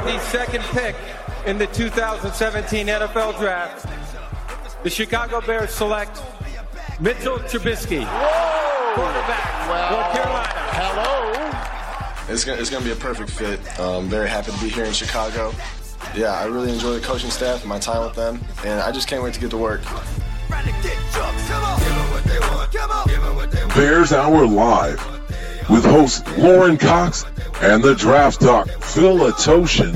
acquired the second pick in the 2017 NFL Draft, the Chicago Bears select Mitchell Trubisky, Whoa. quarterback, North Carolina. Hello. It's gonna, it's gonna be a perfect fit. Um, very happy to be here in Chicago. Yeah, I really enjoy the coaching staff, and my time with them, and I just can't wait to get to work. Bears Hour Live with host Lorin Cox and the Draft doc, Phil Atoshin.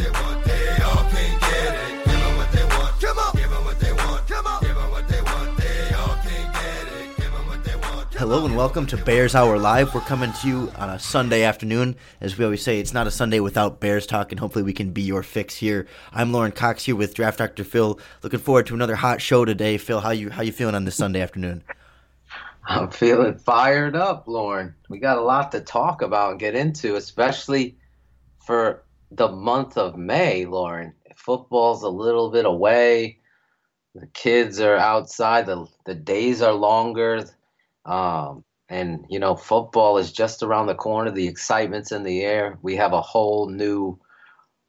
Hello and welcome to Bears Hour Live. We're coming to you on a Sunday afternoon. As we always say, it's not a Sunday without Bears talk, and hopefully we can be your fix here. I'm Lorin Cox here with Draft Doctor Phil. Looking forward to another hot show today. Phil, how you how you feeling on this Sunday afternoon? I'm feeling fired up, Lorin. We got a lot to talk about and get into, especially for the month of May, Lorin. Football's a little bit away. The kids are outside. The the days are longer. Um, and you know, football is just around the corner. The excitement's in the air. We have a whole new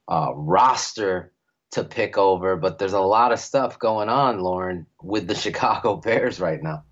uh, roster to pick over, but there's a lot of stuff going on, Lorin, with the Chicago Bears right now.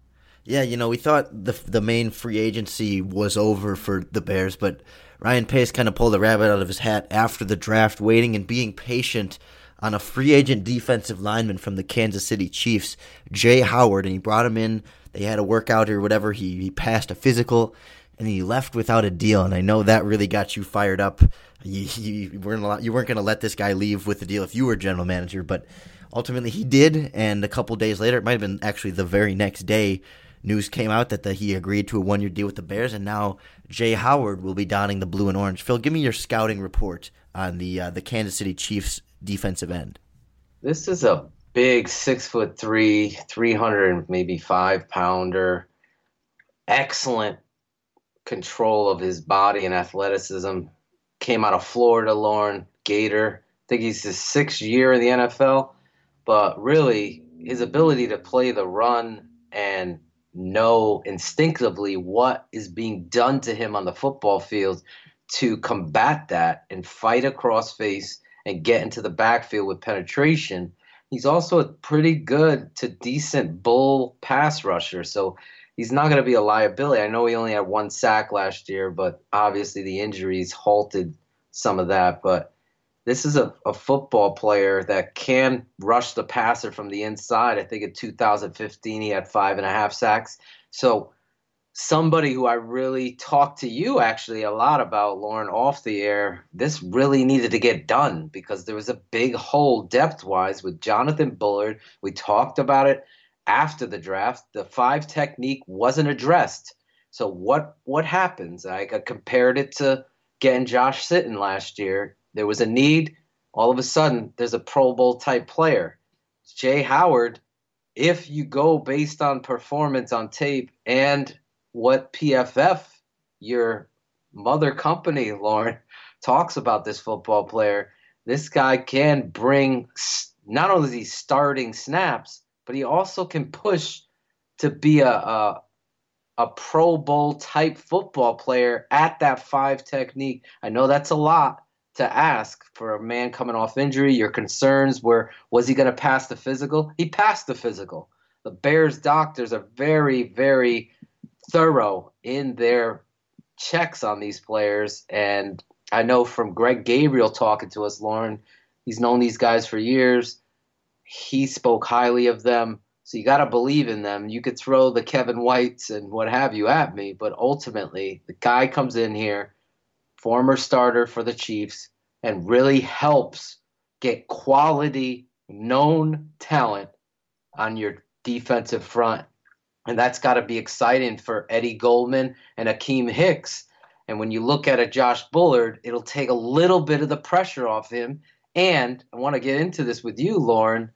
Yeah, you know, we thought the the main free agency was over for the Bears, but Ryan Pace kind of pulled a rabbit out of his hat after the draft, waiting and being patient on a free agent defensive lineman from the Kansas City Chiefs, Jaye Howard, and he brought him in. They had a workout or whatever. He, he passed a physical, and he left without a deal. And I know that really got you fired up. You, you weren't you weren't going to let this guy leave with the deal if you were general manager, but ultimately he did. And a couple days later, it might have been actually the very next day, news came out that the, he agreed to a one year deal with the Bears, and now Jaye Howard will be donning the blue and orange. Phil, give me your scouting report on the uh, the Kansas City Chiefs defensive end. This is a big six foot three, 300 maybe five pounder. Excellent control of his body and athleticism. Came out of Florida, Lorin Gator. I think he's his sixth year in the NFL, but really his ability to play the run and know instinctively what is being done to him on the football field to combat that and fight across face and get into the backfield with penetration. He's also a pretty good to decent bull pass rusher, so he's not going to be a liability. I know he only had one sack last year, but obviously the injuries halted some of that. But this is a, a football player that can rush the passer from the inside. I think in 2015 he had five and a half sacks. So somebody who I really talked to you actually a lot about, Lorin, off the air. This really needed to get done because there was a big hole depth wise with Jonathan Bullard. We talked about it after the draft. The five technique wasn't addressed. So what what happens? I compared it to getting Josh Sitton last year. There was a need. All of a sudden, there's a Pro Bowl type player. Jaye Howard, if you go based on performance on tape and what PFF, your mother company, Lorin, talks about this football player. This guy can bring not only these starting snaps, but he also can push to be a, a a Pro Bowl type football player at that five technique. I know that's a lot to ask for a man coming off injury. Your concerns were was he going to pass the physical? He passed the physical. The Bears doctors are very, very thorough in their checks on these players. And I know from Greg Gabriel talking to us, Lorin, he's known these guys for years. He spoke highly of them. So you got to believe in them. You could throw the Kevin Whites and what have you at me, but ultimately, the guy comes in here, former starter for the Chiefs, and really helps get quality, known talent on your defensive front and that's got to be exciting for Eddie Goldman and Akiem Hicks. And when you look at a Josh Bullard, it'll take a little bit of the pressure off him. And I want to get into this with you, Lorin.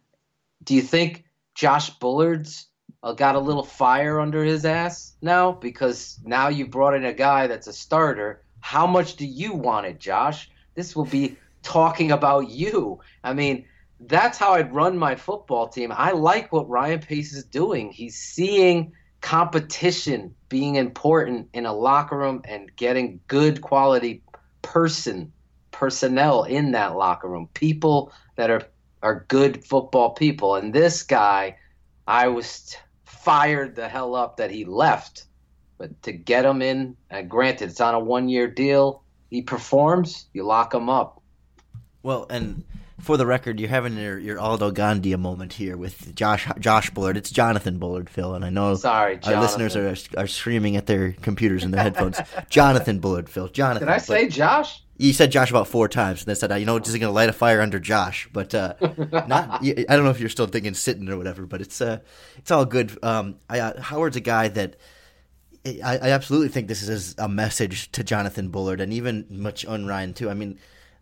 Do you think Josh Bullard's uh, got a little fire under his ass now? Because now you've brought in a guy that's a starter. How much do you want it, Josh? This will be talking about you. I mean, that's how I'd run my football team. I like what Ryan Pace is doing. He's seeing competition being important in a locker room and getting good quality person personnel in that locker room, people that are are good football people. And this guy, I was fired the hell up that he left. But to get him in, uh, granted, it's on a one year deal. He performs, you lock him up. Well, and for the record, you're having your, your Aldo Gandia moment here with Josh Josh Bullard. It's Jonathan Bullard, Phil, and I know Sorry, our listeners are are screaming at their computers and their headphones. Jonathan Bullard, Phil. Jonathan. Did I say Josh? You said Josh about four times, and then said, "You know, just going to light a fire under Josh." But uh, not. I don't know if you're still thinking sitting or whatever, but it's uh, it's all good. Um, I, uh, Howard's a guy that I, I absolutely think this is a message to Jonathan Bullard and even Mitch Unrein too. I mean,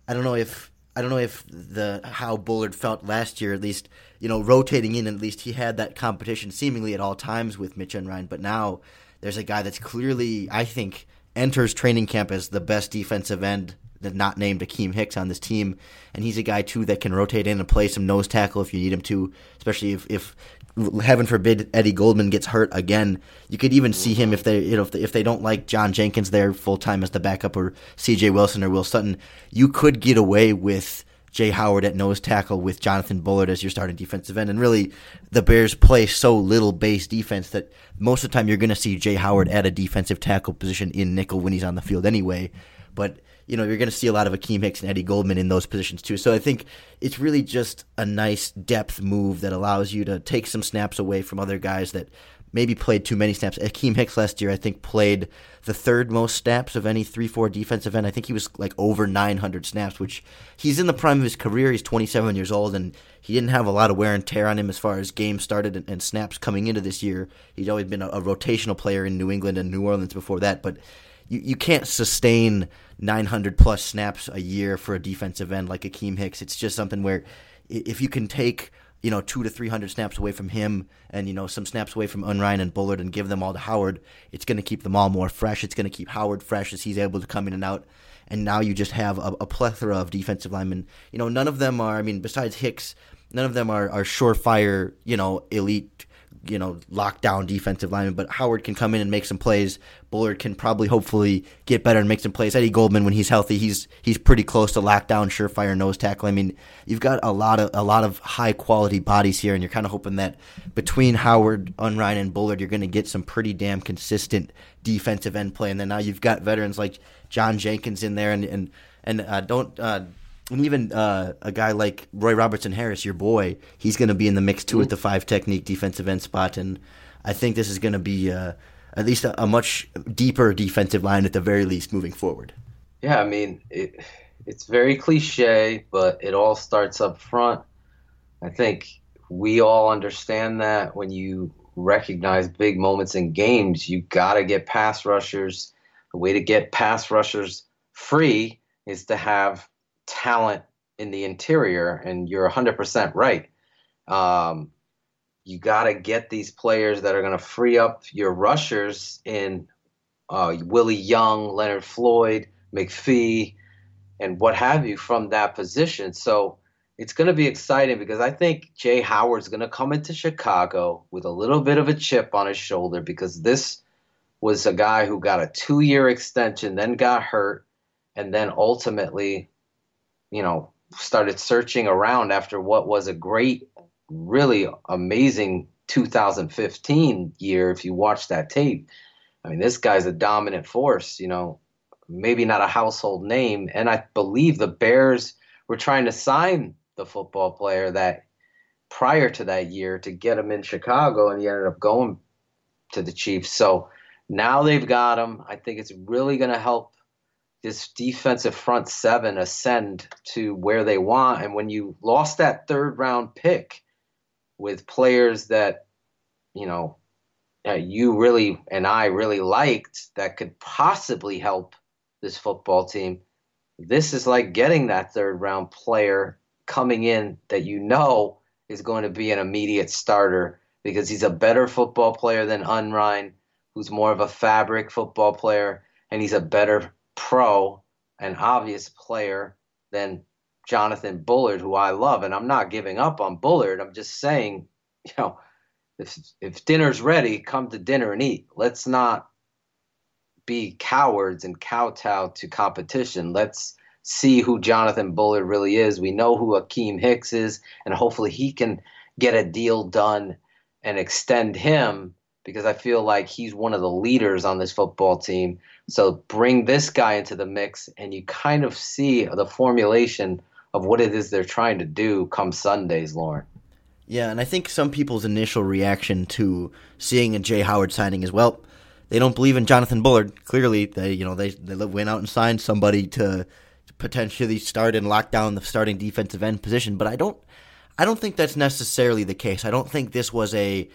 I don't know if I don't know if the how Bullard felt last year, at least you know, rotating in. At least he had that competition seemingly at all times with Mitch Unrein. But now there's a guy that's clearly, I think, enters training camp as the best defensive end that not named Akiem Hicks on this team, and he's a guy too that can rotate in and play some nose tackle if you need him to, especially if, if heaven forbid Eddie Goldman gets hurt again. You could even see him if they you know if they, if they don't like John Jenkins there full time as the backup or C.J. Wilson or Will Sutton, you could get away with Jaye Howard at nose tackle with Jonathan Bullard as your starting defensive end. And really, the Bears play so little base defense that most of the time you're going to see Jaye Howard at a defensive tackle position in nickel when he's on the field anyway. But you know, you're going to see a lot of Akiem Hicks and Eddie Goldman in those positions too. So I think it's really just a nice depth move that allows you to take some snaps away from other guys that maybe played too many snaps. Akiem Hicks last year, I think, played the third most snaps of any 3 4 defensive end. I think he was like over 900 snaps, which he's in the prime of his career. He's 27 years old, and he didn't have a lot of wear and tear on him as far as games started and, and snaps coming into this year. He'd always been a, a rotational player in New England and New Orleans before that, but you, you can't sustain 900 plus snaps a year for a defensive end like Akiem Hicks. It's just something where if you can take you know two to three hundred snaps away from him, and you know some snaps away from Unrein and Bullard, and give them all to Howard, it's going to keep them all more fresh. It's going to keep Howard fresh as he's able to come in and out. And now you just have a, a plethora of defensive linemen. You know, none of them are. I mean, besides Hicks, none of them are, are surefire. You know, elite you know, lockdown defensive lineman, but Howard can come in and make some plays. Bullard can probably, hopefully, get better and make some plays. Eddie Goldman, when he's healthy, he's he's pretty close to lockdown, surefire nose tackle. I mean, you've got a lot of a lot of high quality bodies here, and you're kind of hoping that between Howard, Unrein, and Bullard, you're going to get some pretty damn consistent defensive end play. And then now you've got veterans like John Jenkins in there, and and and uh, don't. Uh, and even uh, a guy like Roy Robertson Harris, your boy, he's going to be in the mix too mm-hmm. at the five technique defensive end spot, and I think this is going to be uh, at least a, a, much deeper defensive line at the very least moving forward. Yeah, I mean it, it's very cliche, but it all starts up front. I think we all understand that when you recognize big moments in games, you got to get pass rushers. The way to get pass rushers free is to have talent in the interior, and you're 100% right. Um, you got to get these players that are going to free up your rushers in uh, Willie Young, Leonard Floyd, McPhee, and what have you from that position. So it's going to be exciting because I think Jaye Howard's going to come into Chicago with a little bit of a chip on his shoulder because this was a guy who got a two year extension, then got hurt, and then ultimately you know, started searching around after what was a great, really amazing 2015 year. If you watch that tape, I mean, this guy's a dominant force. You know, maybe not a household name, and I believe the Bears were trying to sign the football player that prior to that year to get him in Chicago, and he ended up going to the Chiefs. So now they've got him. I think it's really going to help this defensive front seven ascend to where they want. And when you lost that third round pick with players that, you know, uh, you really and I really liked that could possibly help this football team, this is like getting that third round player coming in that you know is going to be an immediate starter because he's a better football player than Unrein, who's more of a fabric football player, and he's a better pro and obvious player than Jonathan Bullard, who I love, and I'm not giving up on Bullard. I'm just saying, you know, if if dinner's ready, come to dinner and eat. Let's not be cowards and kowtow to competition. Let's see who Jonathan Bullard really is. We know who Akiem Hicks is, and hopefully he can get a deal done and extend him because I feel like he's one of the leaders on this football team. So bring this guy into the mix, and you kind of see the formulation of what it is they're trying to do come Sundays, Lorin. Yeah, and I think some people's initial reaction to seeing a Jaye Howard signing is well, they don't believe in Jonathan Bullard. Clearly, they you know they they went out and signed somebody to potentially start and lock down the starting defensive end position. But I don't I don't think that's necessarily the case. I don't think this was a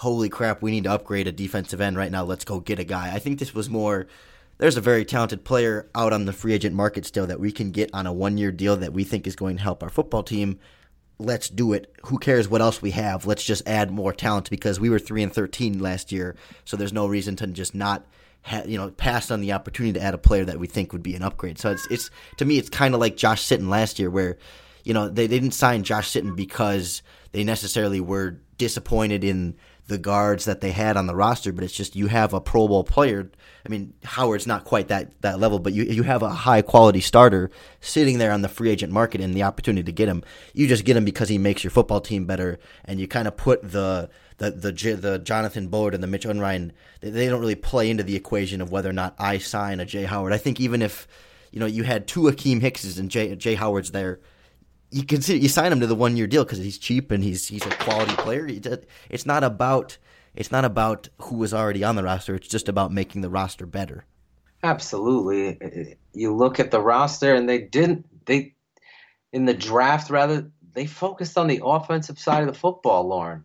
holy crap, we need to upgrade a defensive end right now. Let's go get a guy. I think this was more there's a very talented player out on the free agent market still that we can get on a one year deal that we think is going to help our football team. Let's do it. Who cares what else we have? Let's just add more talent because we were three and thirteen last year, so there's no reason to just not ha- you know pass on the opportunity to add a player that we think would be an upgrade. So it's it's to me it's kind of like Josh Sitton last year where you know they, they didn't sign Josh Sitton because they necessarily were disappointed in the guards that they had on the roster, but it's just you have a Pro Bowl player. I mean, Howard's not quite that, that level, but you you have a high quality starter sitting there on the free agent market and the opportunity to get him. You just get him because he makes your football team better, and you kind of put the the the the Jonathan Bullard and the Mitch Unrein. They, they don't really play into the equation of whether or not I sign a Jaye Howard. I think even if you know you had two Akiem Hickses and Jay Jaye Howard's there you consider you sign him to the one year deal because he's cheap and he's he's a quality player. It's not about it's not about who was already on the roster. It's just about making the roster better. Absolutely. You look at the roster and they didn't they in the draft rather they focused on the offensive side of the football, Lorin.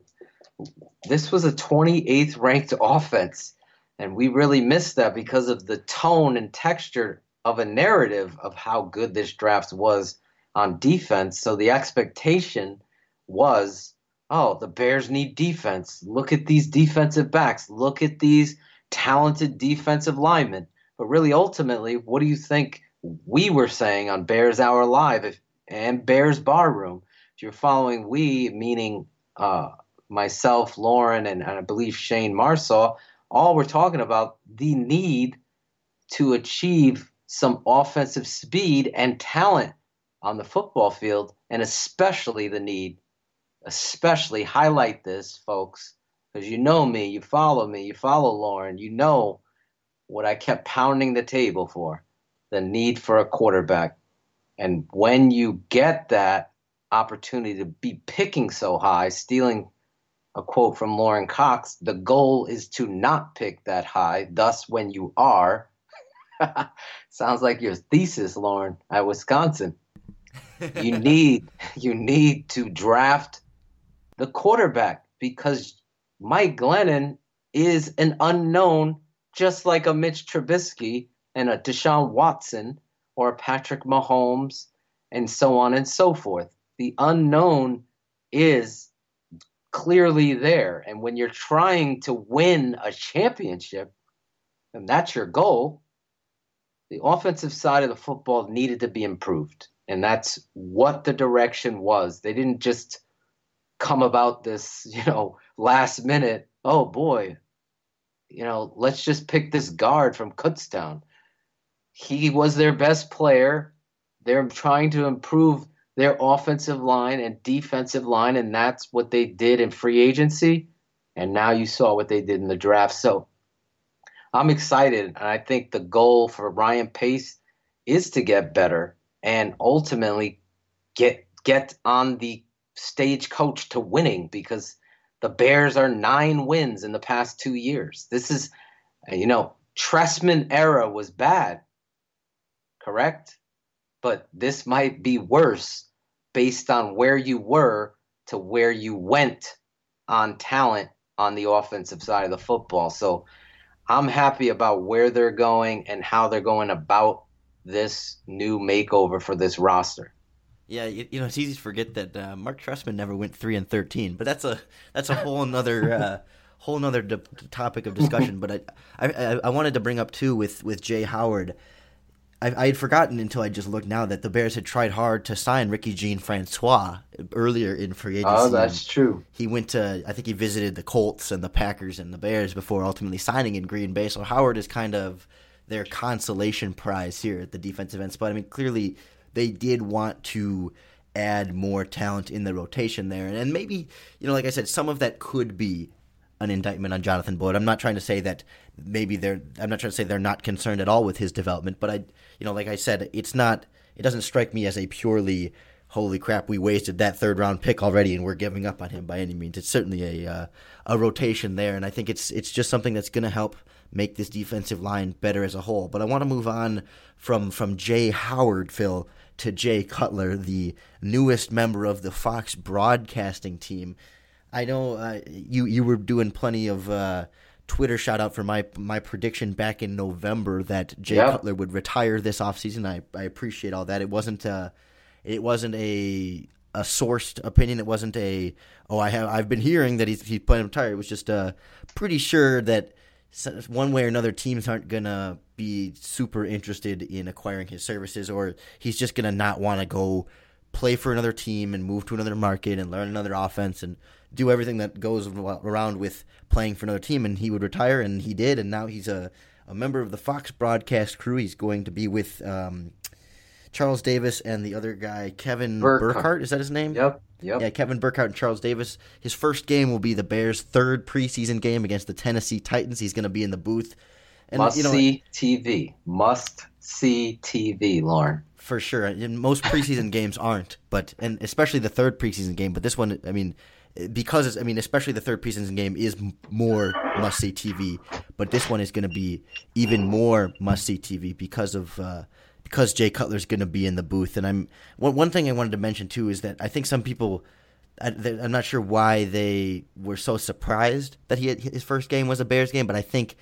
This was a 28th ranked offense and we really missed that because of the tone and texture of a narrative of how good this draft was on defense. So the expectation was, oh, the Bears need defense. Look at these defensive backs. Look at these talented defensive linemen. But really, ultimately, what do you think we were saying on Bears Hour Live if, and Bears Barroom? If you're following we, meaning uh, myself, Lorin, and, and I believe Shane Marsaw, all we're talking about the need to achieve some offensive speed and talent on the football field, and especially the need, especially highlight this, folks, because you know me, you follow me, you follow Lorin, you know what I kept pounding the table for the need for a quarterback. And when you get that opportunity to be picking so high, stealing a quote from Lorin Cox, the goal is to not pick that high. Thus, when you are, sounds like your thesis, Lorin, at Wisconsin you need you need to draft the quarterback because Mike Glennon is an unknown, just like a Mitch Trubisky and a Deshaun Watson or a Patrick Mahomes and so on and so forth. The unknown is clearly there. And when you're trying to win a championship, and that's your goal, the offensive side of the football needed to be improved. And that's what the direction was. They didn't just come about this, you know, last minute, oh boy, you know, let's just pick this guard from Kutztown. He was their best player. They're trying to improve their offensive line and defensive line, and that's what they did in free agency. And now you saw what they did in the draft. So I'm excited, and I think the goal for Ryan Pace is to get better and ultimately get get on the stagecoach to winning because the Bears are nine wins in the past two years. This is, you know, Trestman era was bad, correct? But this might be worse based on where you were to where you went on talent on the offensive side of the football. So I'm happy about where they're going and how they're going about this new makeover for this roster. Yeah, you, you know it's easy to forget that uh, Marc Trestman never went three and thirteen, but that's a that's a whole another uh, whole another d- topic of discussion. but I, I I wanted to bring up too with with Jaye Howard. I, I had forgotten until I just looked now that the Bears had tried hard to sign Ricky Jean Francois earlier in free agency. Oh, that's true. He went to I think he visited the Colts and the Packers and the Bears before ultimately signing in Green Bay. So Howard is kind of their consolation prize here at the defensive end spot. I mean, clearly they did want to add more talent in the rotation there, and maybe you know, like I said, some of that could be an indictment on Jonathan Boyd. I'm not trying to say that maybe they're. I'm not trying to say they're not concerned at all with his development, but I, you know, like I said, it's not. It doesn't strike me as a purely holy crap, we wasted that third round pick already, and we're giving up on him by any means. It's certainly a uh, a rotation there, and I think it's it's just something that's going to help make this defensive line better as a whole. But I want to move on from from Jaye Howard, Phil, to Jay Cutler, the newest member of the Fox broadcasting team. I know uh, you you were doing plenty of. Uh, Twitter shout out for my my prediction back in November that Jay. Cutler would retire this offseason. I, I appreciate all that. It wasn't uh, it wasn't a a sourced opinion. It wasn't a oh I have I've been hearing that he's he's planning to retire. It was just uh pretty sure that one way or another teams aren't gonna be super interested in acquiring his services, or he's just gonna not want to go play for another team and move to another market and learn another offense and do everything that goes around with playing for another team. And he would retire, and he did, and now he's a a member of the Fox broadcast crew. He's going to be with um, Charles Davis and the other guy, Kevin Burkhardt. Burkhardt. Is that his name? Yep. Yep. Yeah, Kevin Burkhardt and Charles Davis. His first game will be the Bears' third preseason game against the Tennessee Titans. He's going to be in the booth. And, Must you know, see TV. Must see TV, Lorin. For sure. And most preseason games aren't, but and especially the third preseason game. But this one, I mean, because it's, I mean, especially the third preseason game is more must see TV. But this one is going to be even more must see TV because of. Uh, because Jay Cutler's going to be in the booth. And I'm one one thing I wanted to mention too is that I think some people. I, am not sure why they were so surprised that he had, his first game was a Bears game, but I think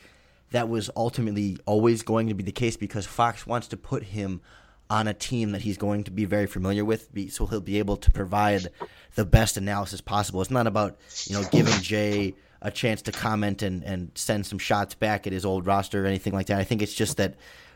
that was ultimately always going to be the case because Fox wants to put him on a team that he's going to be very familiar with, so he'll be able to provide the best analysis possible. It's not about you know giving Jay a chance to comment and, and send some shots back at his old roster or anything like that. I think it's just that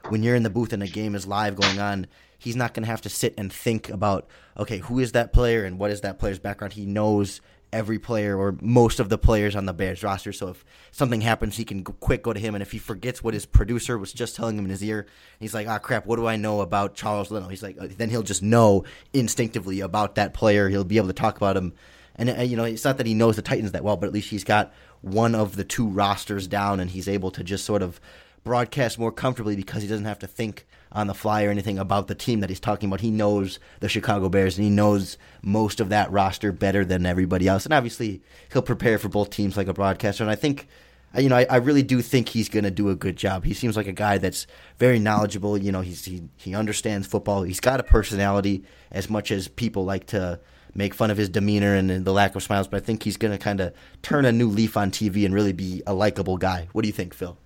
when you're in the booth and a game is live going on, he's not going to have to sit and think about, okay, who is that player and what is that player's background. He knows every player or most of the players on the Bears roster. So if something happens, he can quick go to him. And if he forgets what his producer was just telling him in his ear, he's like, ah, crap, what do I know about Charles Leno? He's like, uh, then he'll just know instinctively about that player. He'll be able to talk about him. And, uh, you know, it's not that he knows the Titans that well, but at least he's got one of the two rosters down and he's able to just sort of broadcast more comfortably because he doesn't have to think on the fly or anything about the team that he's talking about. He knows the Chicago Bears and he knows most of that roster better than everybody else. And obviously, he'll prepare for both teams like a broadcaster. And I think, you know, I, I really do think he's going to do a good job. He seems like a guy that's very knowledgeable. You know, he's, he he understands football. He's got a personality as much as people like to make fun of his demeanor and, and the lack of smiles. But I think he's going to kind of turn a new leaf on TV and really be a likable guy. What do you think, Phil?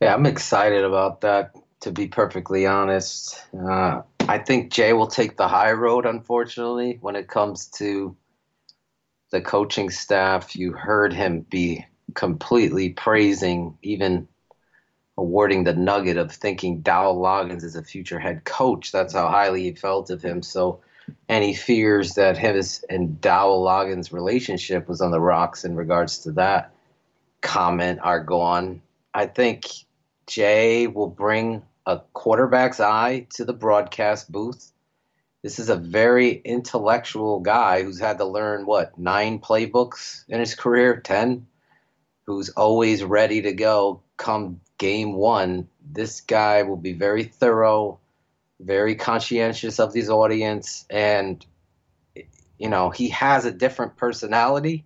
Yeah, I'm excited about that. To be perfectly honest, uh, I think Jay will take the high road. Unfortunately, when it comes to the coaching staff, you heard him be completely praising, even awarding the nugget of thinking Dowell Loggins is a future head coach. That's how highly he felt of him. So, any fears that his and Dowell Loggins' relationship was on the rocks in regards to that comment are gone. I think Jay will bring a quarterback's eye to the broadcast booth. This is a very intellectual guy who's had to learn what nine playbooks in his career, ten, who's always ready to go come game one. This guy will be very thorough, very conscientious of his audience, and you know he has a different personality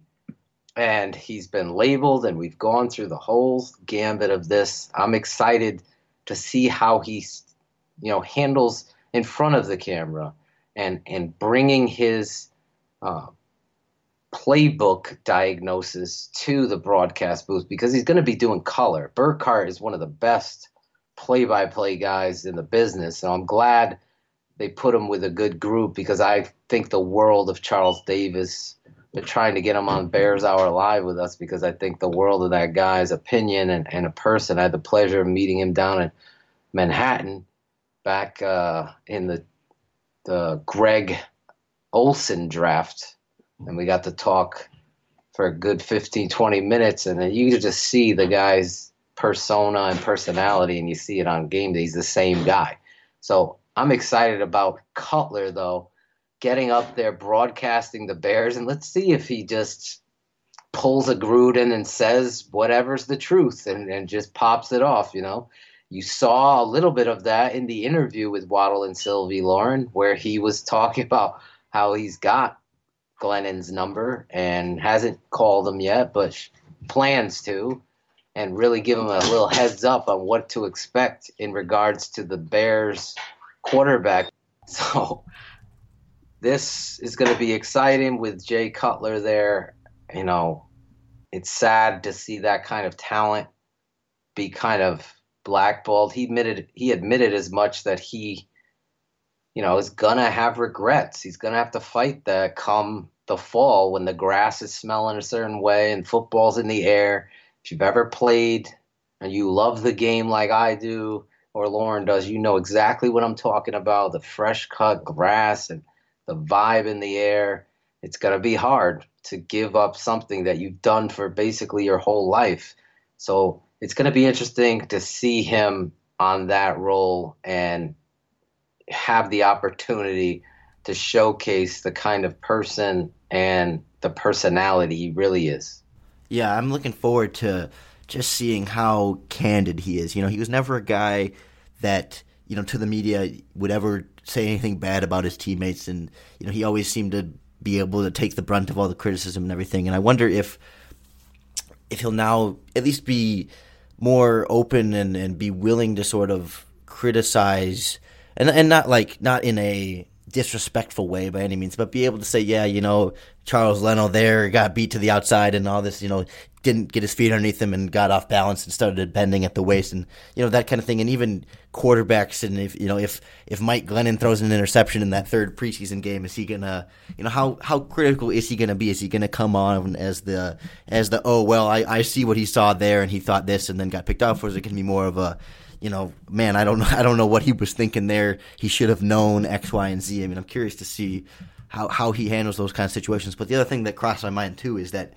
and he's been labeled and we've gone through the whole gambit of this. I'm excited to see how he you know handles in front of the camera and and bringing his uh, playbook diagnosis to the broadcast booth because he's going to be doing color. Burkhardt is one of the best play-by-play guys in the business and i'm glad they put him with a good group because i think the world of charles davis they're trying to get him on Bears Hour Live with us because I think the world of that guy's opinion and, and a person. I had the pleasure of meeting him down in Manhattan back uh, in the the Greg Olsen draft, and we got to talk for a good 15, 20 minutes, and then you just see the guy's persona and personality, and you see it on game day. He's the same guy. So I'm excited about Cutler though, getting up there, broadcasting the Bears, and let's see if he just pulls a Gruden and says whatever's the truth and, and just pops it off, you know. You saw a little bit of that in the interview with Waddle and Silvy Lorin, where he was talking about how he's got Glennon's number and hasn't called him yet, but plans to, and really give him a little heads up on what to expect in regards to the Bears quarterback. So this is going to be exciting with Jay Cutler there. You know, it's sad to see that kind of talent be kind of blackballed. He admitted he admitted as much that he, you know, is gonna have regrets. He's gonna have to fight that come the fall when the grass is smelling a certain way and football's in the air. If you've ever played and you love the game like I do or Lorin does, you know exactly what I'm talking about. The fresh cut grass and the vibe in the air. It's gonna be hard to give up something that you've done for basically your whole life. So it's going to be interesting to see him on that role and have the opportunity to showcase the kind of person and the personality he really is. Yeah, I'm looking forward to just seeing how candid he is. You know, he was never a guy that, you know, to the media would ever say anything bad about his teammates and you know, he always seemed to be able to take the brunt of all the criticism and everything. And I wonder if if he'll now at least be more open and, and be willing to sort of criticize and and not like not in a disrespectful way by any means, but be able to say, yeah, you know, Charles Leno there got beat to the outside and all this, you know, didn't get his feet underneath him and got off balance and started bending at the waist and you know that kind of thing. And even quarterbacks and if you know if if Mike Glennon throws an interception in that third preseason game, is he gonna you know how how critical is he gonna be? Is he gonna come on as the as the oh well I I see what he saw there and he thought this and then got picked off, or is it gonna be more of a you know, man, I don't know, I don't know what he was thinking there. He should have known X, Y, and Z. I mean, I'm curious to see how how he handles those kind of situations. But the other thing that crossed my mind too is that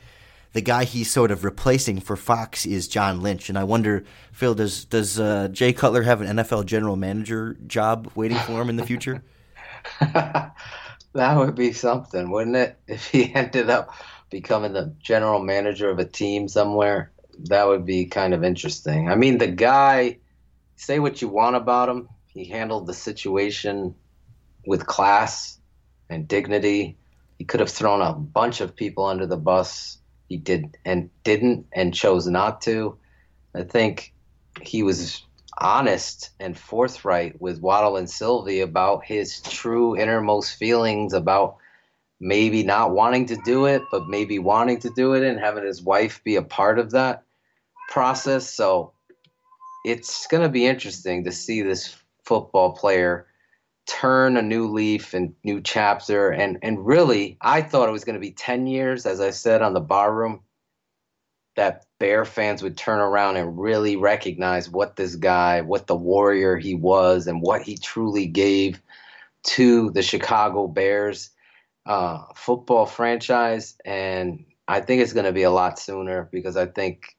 the guy he's sort of replacing for Fox is John Lynch, and I wonder, Phil, does does uh, Jay Cutler have an NFL general manager job waiting for him in the future? that would be something, wouldn't it? If he ended up becoming the general manager of a team somewhere, that would be kind of interesting. I mean, the guy, say what you want about him, he handled the situation with class and dignity. He could have thrown a bunch of people under the bus he did and didn't and chose not to. I think he was honest and forthright with Waddle and Silvy about his true innermost feelings about maybe not wanting to do it, but maybe wanting to do it and having his wife be a part of that process. So it's going to be interesting to see this football player turn a new leaf and new chapter. And and really I thought it was going to be 10 years as I said on the barroom that bear fans would turn around and really recognize what this guy what the warrior he was and what he truly gave to the Chicago Bears uh, football franchise. And I think it's going to be a lot sooner because I think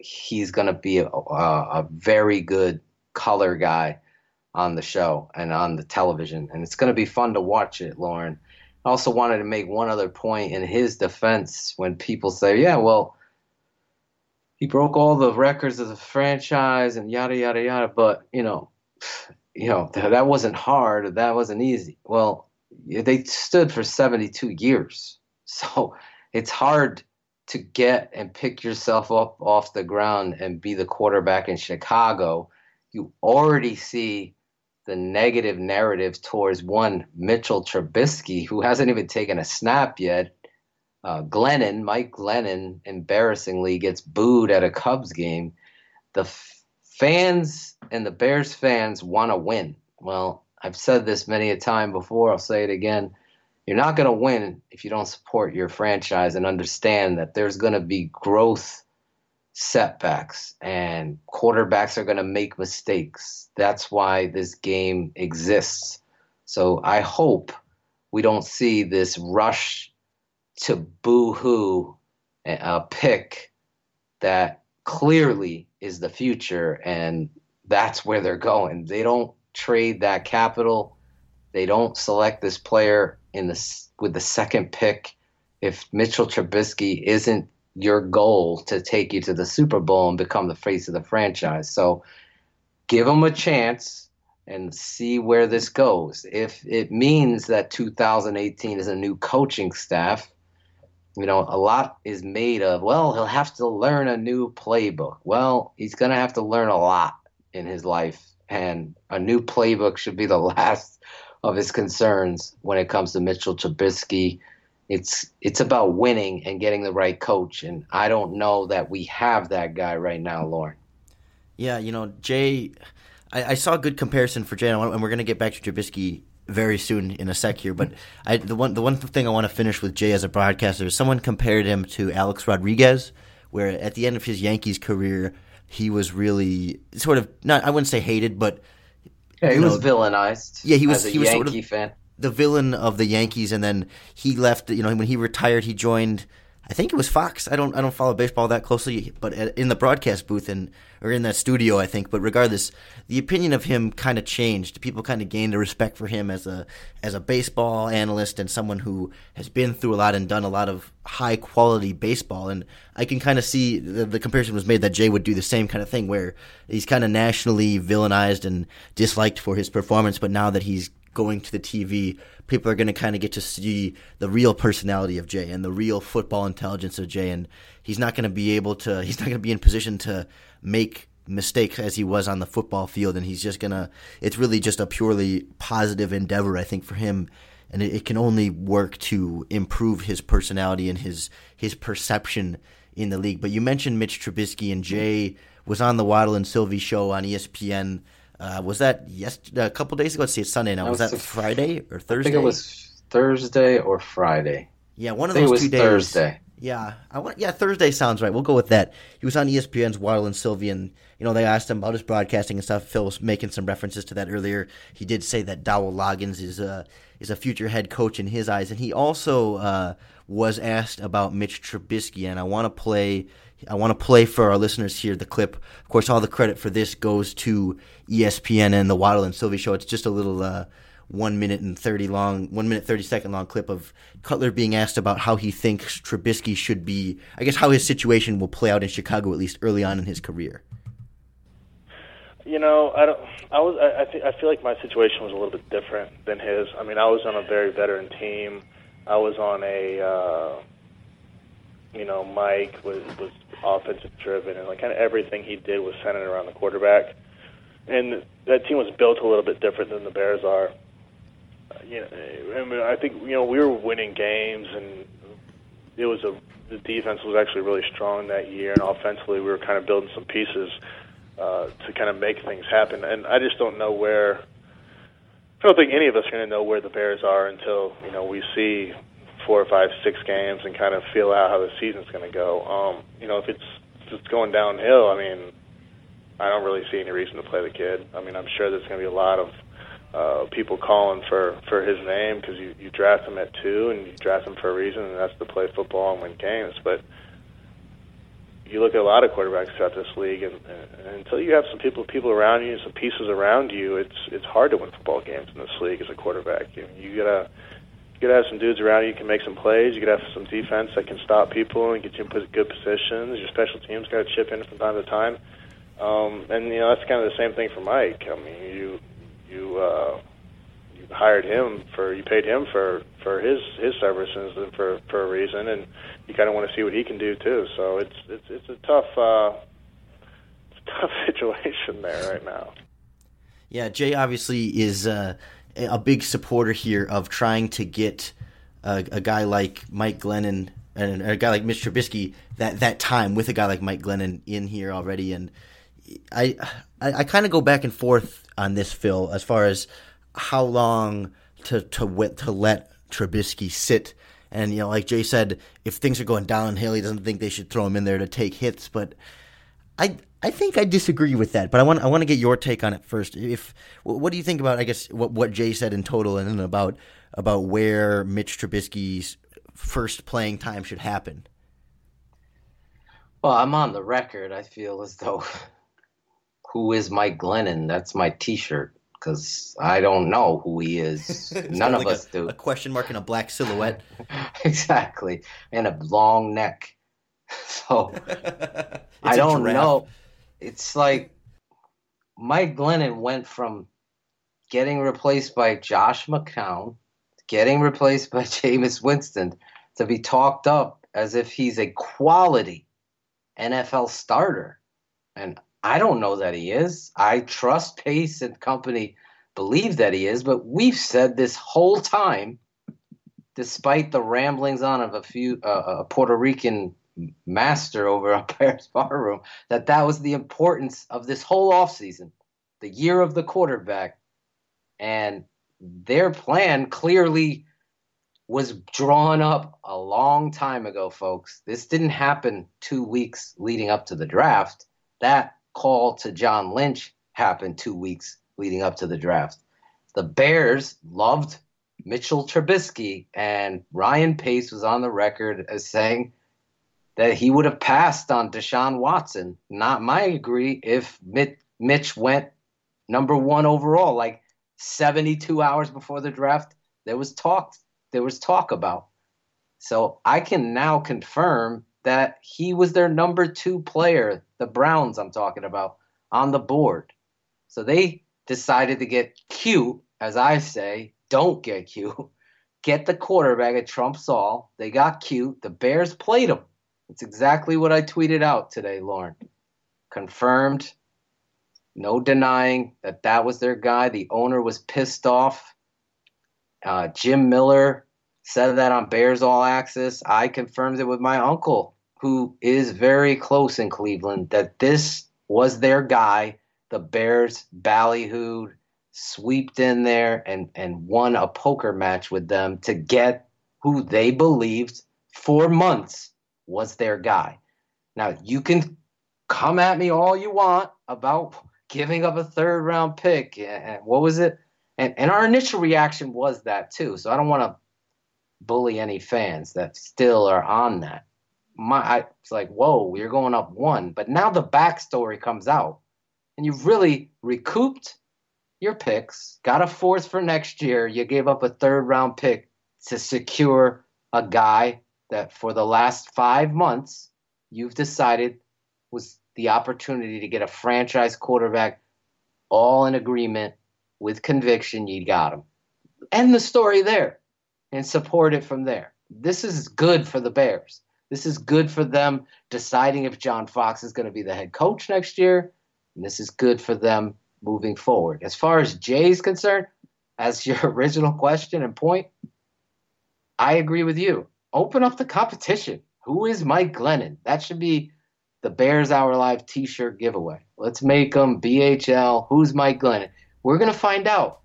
he's going to be a, a, very good color guy on the show and on the television, and it's going to be fun to watch it, Lorin. I also wanted to make one other point in his defense when people say, yeah, well, he broke all the records of the franchise and yada yada yada, but you know, you know that wasn't hard, that wasn't easy. Well, they stood for 72 years, so it's hard to get and pick yourself up off the ground and be the quarterback in Chicago. You already see the negative narrative towards one Mitchell Trubisky, who hasn't even taken a snap yet. Uh, Glennon, Mike Glennon, embarrassingly gets booed at a Cubs game. The f- fans and the Bears fans want to win. Well, I've said this many a time before. I'll say it again. You're not going to win if you don't support your franchise and understand that there's going to be growth setbacks and quarterbacks are going to make mistakes. That's why this game exists. So I hope we don't see this rush to boo hoo a pick that clearly is the future, and that's where they're going. They don't trade that capital. They don't select this player in the with the second pick if Mitchell Trubisky isn't your goal to take you to the Super Bowl and become the face of the franchise. So give him a chance and see where this goes. If it means that 2018 is a new coaching staff, you know, a lot is made of, well, he'll have to learn a new playbook. Well, he's going to have to learn a lot in his life, and a new playbook should be the last of his concerns when it comes to Mitchell Trubisky. It's it's about winning and getting the right coach, and I don't know that we have that guy right now, Lorin. Yeah, you know, Jay, I, I saw a good comparison for Jay, and we're going to get back to Trubisky very soon in a sec here. But I, the one the one thing I want to finish with Jay as a broadcaster is someone compared him to Alex Rodriguez, where at the end of his Yankees career, he was really sort of not I wouldn't say hated, but yeah, he was know, villainized. Yeah, he was. he was Yankee sort of fan the villain of the Yankees, and then he left. You know, when he retired, he joined. I think it was Fox. I don't I don't follow baseball that closely, but in the broadcast booth and or in that studio, I think. But regardless, the opinion of him kind of changed. People kind of gained a respect for him as a as a baseball analyst and someone who has been through a lot and done a lot of high quality baseball. And I can kind of see the, the comparison was made that Jay would do the same kind of thing, where he's kind of nationally villainized and disliked for his performance, but now that he's going to the TV, people are going to kind of get to see the real personality of Jay and the real football intelligence of Jay. And he's not going to be able to, he's not going to be in position to make mistakes as he was on the football field. And he's just going to, it's really just a purely positive endeavor, I think, for him. And it, it can only work to improve his personality and his, his perception in the league. But you mentioned Mitch Trubisky and Jay was on the Waddle and Silvy show on ESPN uh, was that yes a couple days ago? Let's see, it's Sunday now. Was, was that Friday or Thursday? I think it was Thursday or Friday. Yeah, one of those two days. Thursday. Yeah, I want. Yeah, Thursday sounds right. We'll go with that. He was on ESPN's Waddle and Silvy, and you know they asked him about his broadcasting and stuff. Phil was making some references to that earlier. He did say that Dowell Loggins is a is a future head coach in his eyes, and he also uh, was asked about Mitch Trubisky. And I want to play I want to play for our listeners here the clip. Of course, all the credit for this goes to ESPN and the Waddle and Silvy show. It's just a little uh, one minute and thirty long, one minute thirty second long clip of Cutler being asked about how he thinks Trubisky should be. I guess how his situation will play out in Chicago at least early on in his career. You know, I don't. I was. I, I, th- I feel like my situation was a little bit different than his. I mean, I was on a very veteran team. I was on a. Uh, you know, Mike was was offensive driven, and like kind of everything he did was centered around the quarterback. And that team was built a little bit different than the Bears are. You know, I, I think you know we were winning games, and it was a the defense was actually really strong that year, and offensively we were kind of building some pieces uh, to kind of make things happen. And I just don't know where. I don't think any of us are going to know where the Bears are until you know we see four or five, six games and kind of feel out how the season's going to go. Um, you know, if it's it's going downhill, I mean, I don't really see any reason to play the kid. I mean, I'm sure there's going to be a lot of uh, people calling for for his name because you you draft him at two and you draft him for a reason, and that's to play football and win games. But you look at a lot of quarterbacks throughout this league, and, and until you have some people people around you, some pieces around you, it's it's hard to win football games in this league as a quarterback. You, you gotta you could have some dudes around you, can make some plays. You could have some defense that can stop people and get you in good positions. Your special teams got to chip in from time to time. Um, and you know that's kind of the same thing for Mike. I mean, you you uh, you hired him for you paid him for for his his services and for for a reason, and you kind of want to see what he can do too. So it's it's it's a tough uh, it's a tough situation there right now. Yeah, Jay obviously is. Uh a big supporter here of trying to get a, a guy like Mike Glennon and a guy like Mitch Trubisky that that time with a guy like Mike Glennon in here already, and I I, I kind of go back and forth on this, Phil, as far as how long to to to let Trubisky sit. And you know, like Jay said, if things are going downhill, he doesn't think they should throw him in there to take hits. But I I think I disagree with that, but I want I want to get your take on it first. If what do you think about I guess what what Jay said in total and about about where Mitch Trubisky's first playing time should happen? Well, I'm on the record. I feel as though who is Mike Glennon? That's my T-shirt because I don't know who he is. None of like us a, do. A question mark and a black silhouette. exactly, and a long neck. So I don't giraffe. know. It's like Mike Glennon went from getting replaced by Josh McCown, getting replaced by Jameis Winston, to be talked up as if he's a quality NFL starter. And I don't know that he is. I trust Pace and company believe that he is, but we've said this whole time, despite the ramblings on of a few uh, a Puerto Rican master over on Bears Barroom, that that was the importance of this whole offseason, the year of the quarterback. And their plan clearly was drawn up a long time ago, folks. This didn't happen two weeks leading up to the draft. That call to John Lynch happened two weeks leading up to the draft. The Bears loved Mitchell Trubisky, and Ryan Pace was on the record as saying that he would have passed on Deshaun Watson. Not my agree if Mitch went number one overall, like 72 hours before the draft. There was talk. There was talk about. So I can now confirm that he was their number two player, the Browns I'm talking about, on the board. So they decided to get cute, as I say, don't get cute. Get the quarterback at Trump's all. They got cute. The Bears played him. It's exactly what I tweeted out today, Lorin. Confirmed. No denying that that was their guy. The owner was pissed off. Uh, Jim Miller said that on Bears All Access. I confirmed it with my uncle, who is very close in Cleveland, that this was their guy. The Bears ballyhooed, sweeped in there, and, and won a poker match with them to get who they believed for months was their guy. Now, you can come at me all you want about giving up a third round pick. And what was it? And, and our initial reaction was that too. So I don't want to bully any fans that still are on that. My, I, it's like, whoa, you're going up one. But now the backstory comes out, and you've really recouped your picks, got a fourth for next year. You gave up a third round pick to secure a guy that for the last five months you've decided was the opportunity to get a franchise quarterback all in agreement with conviction. You got him. End the story there and support it from there. This is good for the Bears. This is good for them deciding if John Fox is going to be the head coach next year. And this is good for them moving forward. As far as jay's concerned, as your original question and point, I agree with you. Open up the competition. Who is Mike Glennon? That should be the Bears Hour Live t shirt giveaway. Let's make them BHL. Who's Mike Glennon? We're going to find out.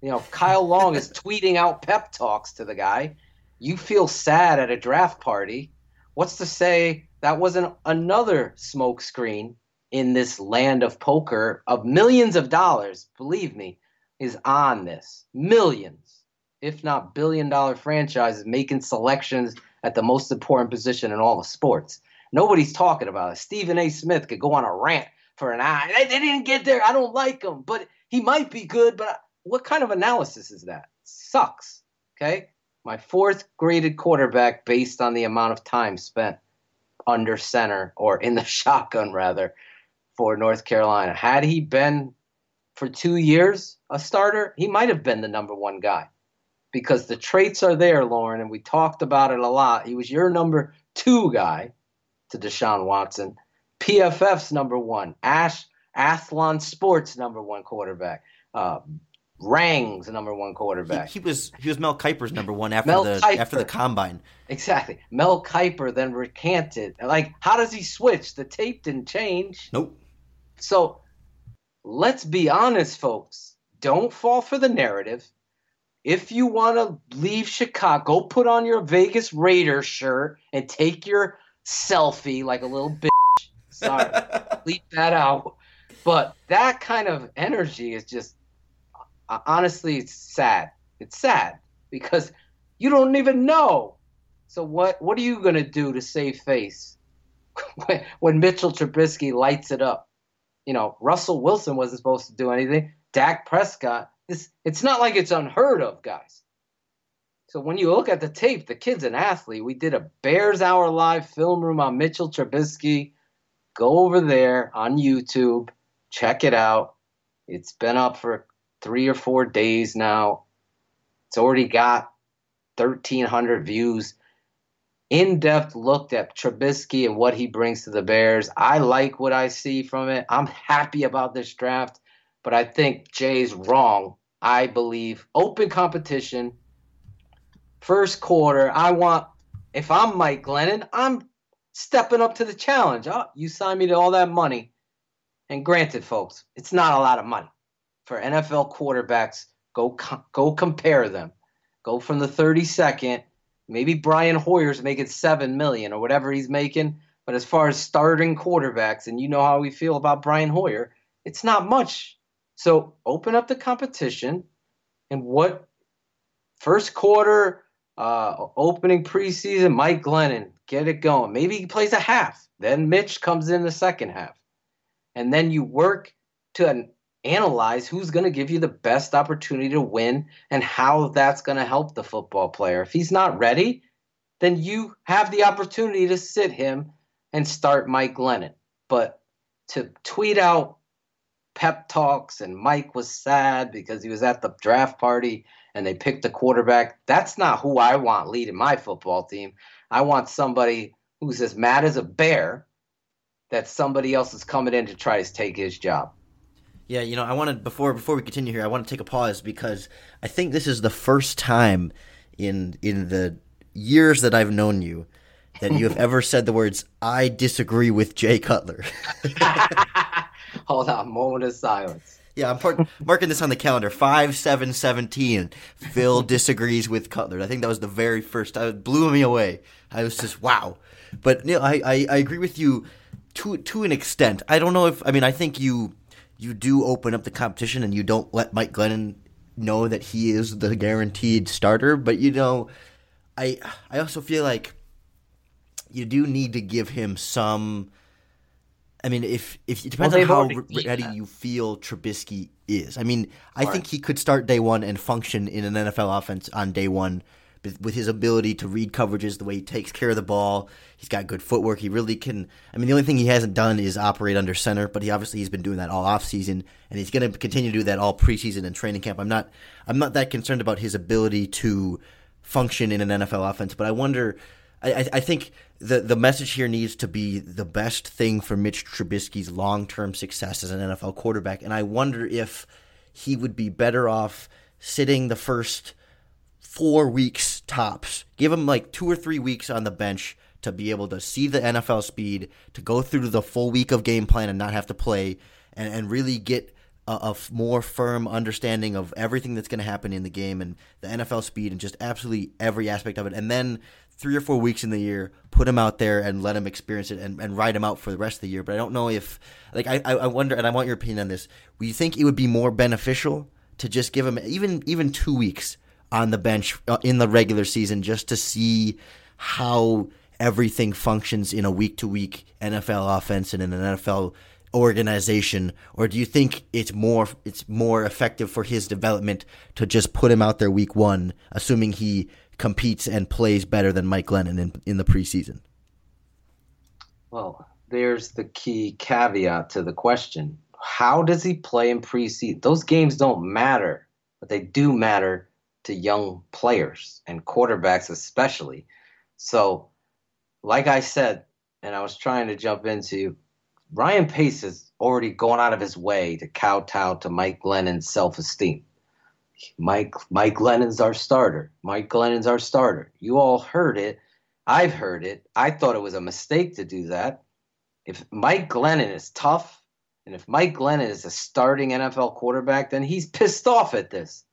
You know, Kyle Long is tweeting out pep talks to the guy. You feel sad at a draft party. What's to say that wasn't another smokescreen in this land of poker of millions of dollars? Believe me, is on this. Millions, if not billion dollar franchises making selections at the most important position in all the sports. Nobody's talking about it. Stephen A. Smith could go on a rant for an hour. They, they didn't get there. I don't like him, but he might be good. But what kind of analysis is that? Sucks. Okay. My fourth graded quarterback based on the amount of time spent under center or in the shotgun, rather, for North Carolina. Had he been for two years a starter, he might have been the number one guy because the traits are there, Lorin, and we talked about it a lot. He was your number two guy to Deshaun Watson. PFF's number one. Ash Athlon Sports number one quarterback. Uh, Rang's number one quarterback. He, he, was he was Mel Kiper's number one after Mel the Kiper. after the combine. Exactly. Mel Kiper then recanted. Like, how does he switch? The tape didn't change. Nope. So let's be honest, folks. Don't fall for the narrative. If you want to leave Chicago, go put on your Vegas Raiders shirt and take your selfie like a little bitch. Sorry, leave that out. But that kind of energy is just uh, honestly, it's sad. It's sad because you don't even know. So what what are you gonna do to save face? when, when Mitchell Trubisky lights it up. You know, Russell Wilson wasn't supposed to do anything. Dak Prescott, this it's not like it's unheard of, guys. So when you look at the tape, the kid's an athlete. We did a Bears Hour live film room on Mitchell Trubisky. Go over there on YouTube, check it out. It's been up for three or four days now. It's already got 1,300 views in depth looked at Trubisky and what he brings to the Bears. I like what I see from it. I'm happy about this draft, but I think Jay's wrong. I believe open competition, first quarter. I want, if I'm Mike Glennon, I'm stepping up to the challenge. Oh, you signed me to all that money. And granted, folks, it's not a lot of money for NFL quarterbacks. Go, go compare them. Go from the 32nd Maybe Brian Hoyer's making seven million or whatever he's making. But as far as starting quarterbacks, and you know how we feel about Brian Hoyer, it's not much. So open up the competition, and what first quarter, uh, opening preseason, Mike Glennon, get it going. Maybe he plays a half. Then Mitch comes in the second half, and then you work to an analyze who's going to give you the best opportunity to win and how that's going to help the football player. If he's not ready, then you have the opportunity to sit him and start Mike Glennon. But to tweet out pep talks and Mike was sad because he was at the draft party and they picked a quarterback, that's not who I want leading my football team. I want somebody who's as mad as a bear that somebody else is coming in to try to take his job. Yeah, you know, I wanted before before we continue here, I want to take a pause because I think this is the first time in in the years that I've known you that you have ever said the words "I disagree with Jay Cutler." Hold on, moment of silence. Yeah, I'm part- marking this on the calendar. Five seven seventeen. Phil disagrees with Cutler. I think that was the very first. It blew me away. I was just wow. But know, I, I, I agree with you to to an extent. I don't know if I mean I think you you do open up the competition and you don't let Mike Glennon know that he is the guaranteed starter. But you know, I I also feel like you do need to give him some. I mean, if if it depends well, on how ready you feel Trubisky is. I mean, I right. think he could start day one and function in an NFL offense on day one with his ability to read coverages, the way he takes care of the ball. He's got good footwork. He really can. I mean, the only thing he hasn't done is operate under center, but he obviously he's been doing that all off season, and he's going to continue to do that all preseason and training camp. I'm not. I'm not that concerned about his ability to function in an NFL offense, but I wonder. I, I think the the message here needs to be the best thing for Mitch Trubisky's long term success as an NFL quarterback, and I wonder if he would be better off sitting the first four weeks tops. Give him like two or three weeks on the bench to be able to see the NFL speed, to go through the full week of game plan and not have to play, and, and really get a, a more firm understanding of everything that's going to happen in the game and the NFL speed and just absolutely every aspect of it. And then three or four weeks in the year, put him out there and let him experience it and, and ride him out for the rest of the year. But I don't know if, like, I, I wonder, and I want your opinion on this. Do you think it would be more beneficial to just give him even even two weeks on the bench uh, in the regular season just to see how everything functions in a week to week NFL offense and in an NFL organization or do you think it's more it's more effective for his development to just put him out there week 1 assuming he competes and plays better than Mike Glennon in in the preseason well there's the key caveat to the question how does he play in preseason those games don't matter but they do matter to young players and quarterbacks especially. So, like I said, and I was trying to jump into, Ryan Pace has already gone out of his way to kowtow to Mike Glennon's self-esteem. Mike Mike Glennon's our starter. Mike Glennon's our starter. You all heard it. I've heard it. I thought it was a mistake to do that. If Mike Glennon is tough, and if Mike Glennon is a starting NFL quarterback, then he's pissed off at this.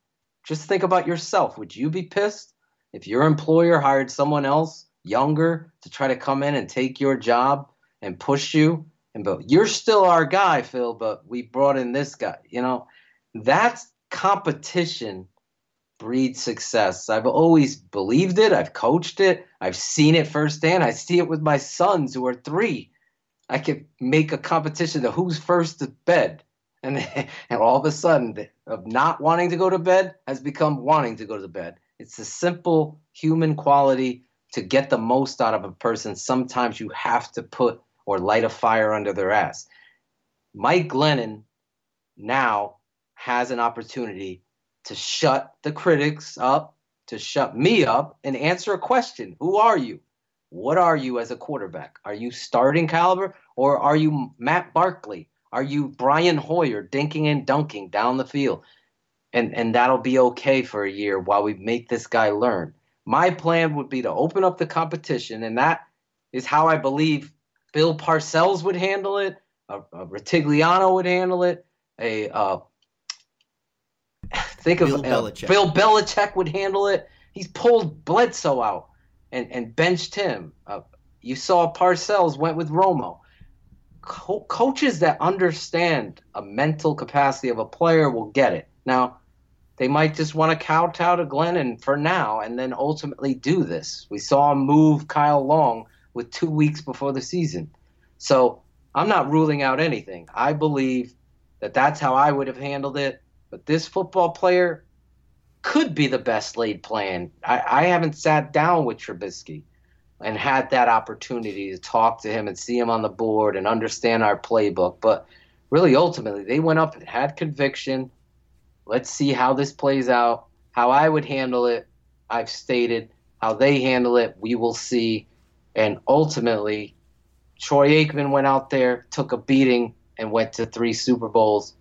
Just think about yourself. Would you be pissed if your employer hired someone else younger to try to come in and take your job and push you? And but you're still our guy, Phil, but we brought in this guy. You know, that's competition breeds success. I've always believed it. I've coached it. I've seen it firsthand. I see it with my sons who are three. I could make a competition of who's first to bed. And, and all of a sudden, of not wanting to go to bed has become wanting to go to bed. It's a simple human quality to get the most out of a person. Sometimes you have to put or light a fire under their ass. Mike Glennon now has an opportunity to shut the critics up, to shut me up, and answer a question Who are you? What are you as a quarterback? Are you starting caliber or are you Matt Barkley? Are you Brian Hoyer dinking and dunking down the field? And and that'll be okay for a year while we make this guy learn. My plan would be to open up the competition, and that is how I believe Bill Parcells would handle it, a, a Retigliano would handle it, a uh, think Bill of Belichick. Uh, Bill Belichick would handle it. He's pulled Bledsoe out and, and benched him. Uh, you saw Parcells went with Romo. Co- coaches that understand a mental capacity of a player will get it. Now, they might just want to kowtow to Glennon for now and then ultimately do this. We saw him move Kyle Long with two weeks before the season. So I'm not ruling out anything. I believe that that's how I would have handled it. But this football player could be the best laid plan. I, I haven't sat down with Trubisky and had that opportunity to talk to him and see him on the board and understand our playbook. But really, ultimately, they went up and had conviction. Let's see how this plays out. How I would handle it, I've stated. How they handle it, we will see. And ultimately, Troy Aikman went out there, took a beating, and went to three Super Bowls.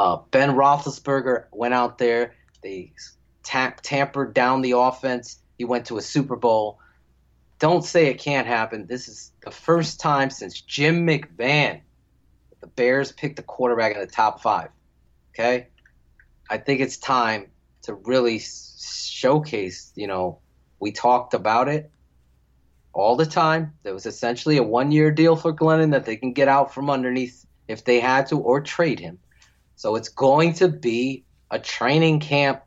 Uh, ben Roethlisberger went out there. They tam- tampered down the offense. He went to a Super Bowl. Don't say it can't happen. This is the first time since Jim McMahon the Bears picked a quarterback in the top five. Okay, I think it's time to really showcase. You know, we talked about it all the time. There was essentially a one-year deal for Glennon that they can get out from underneath if they had to, or trade him. So it's going to be a training camp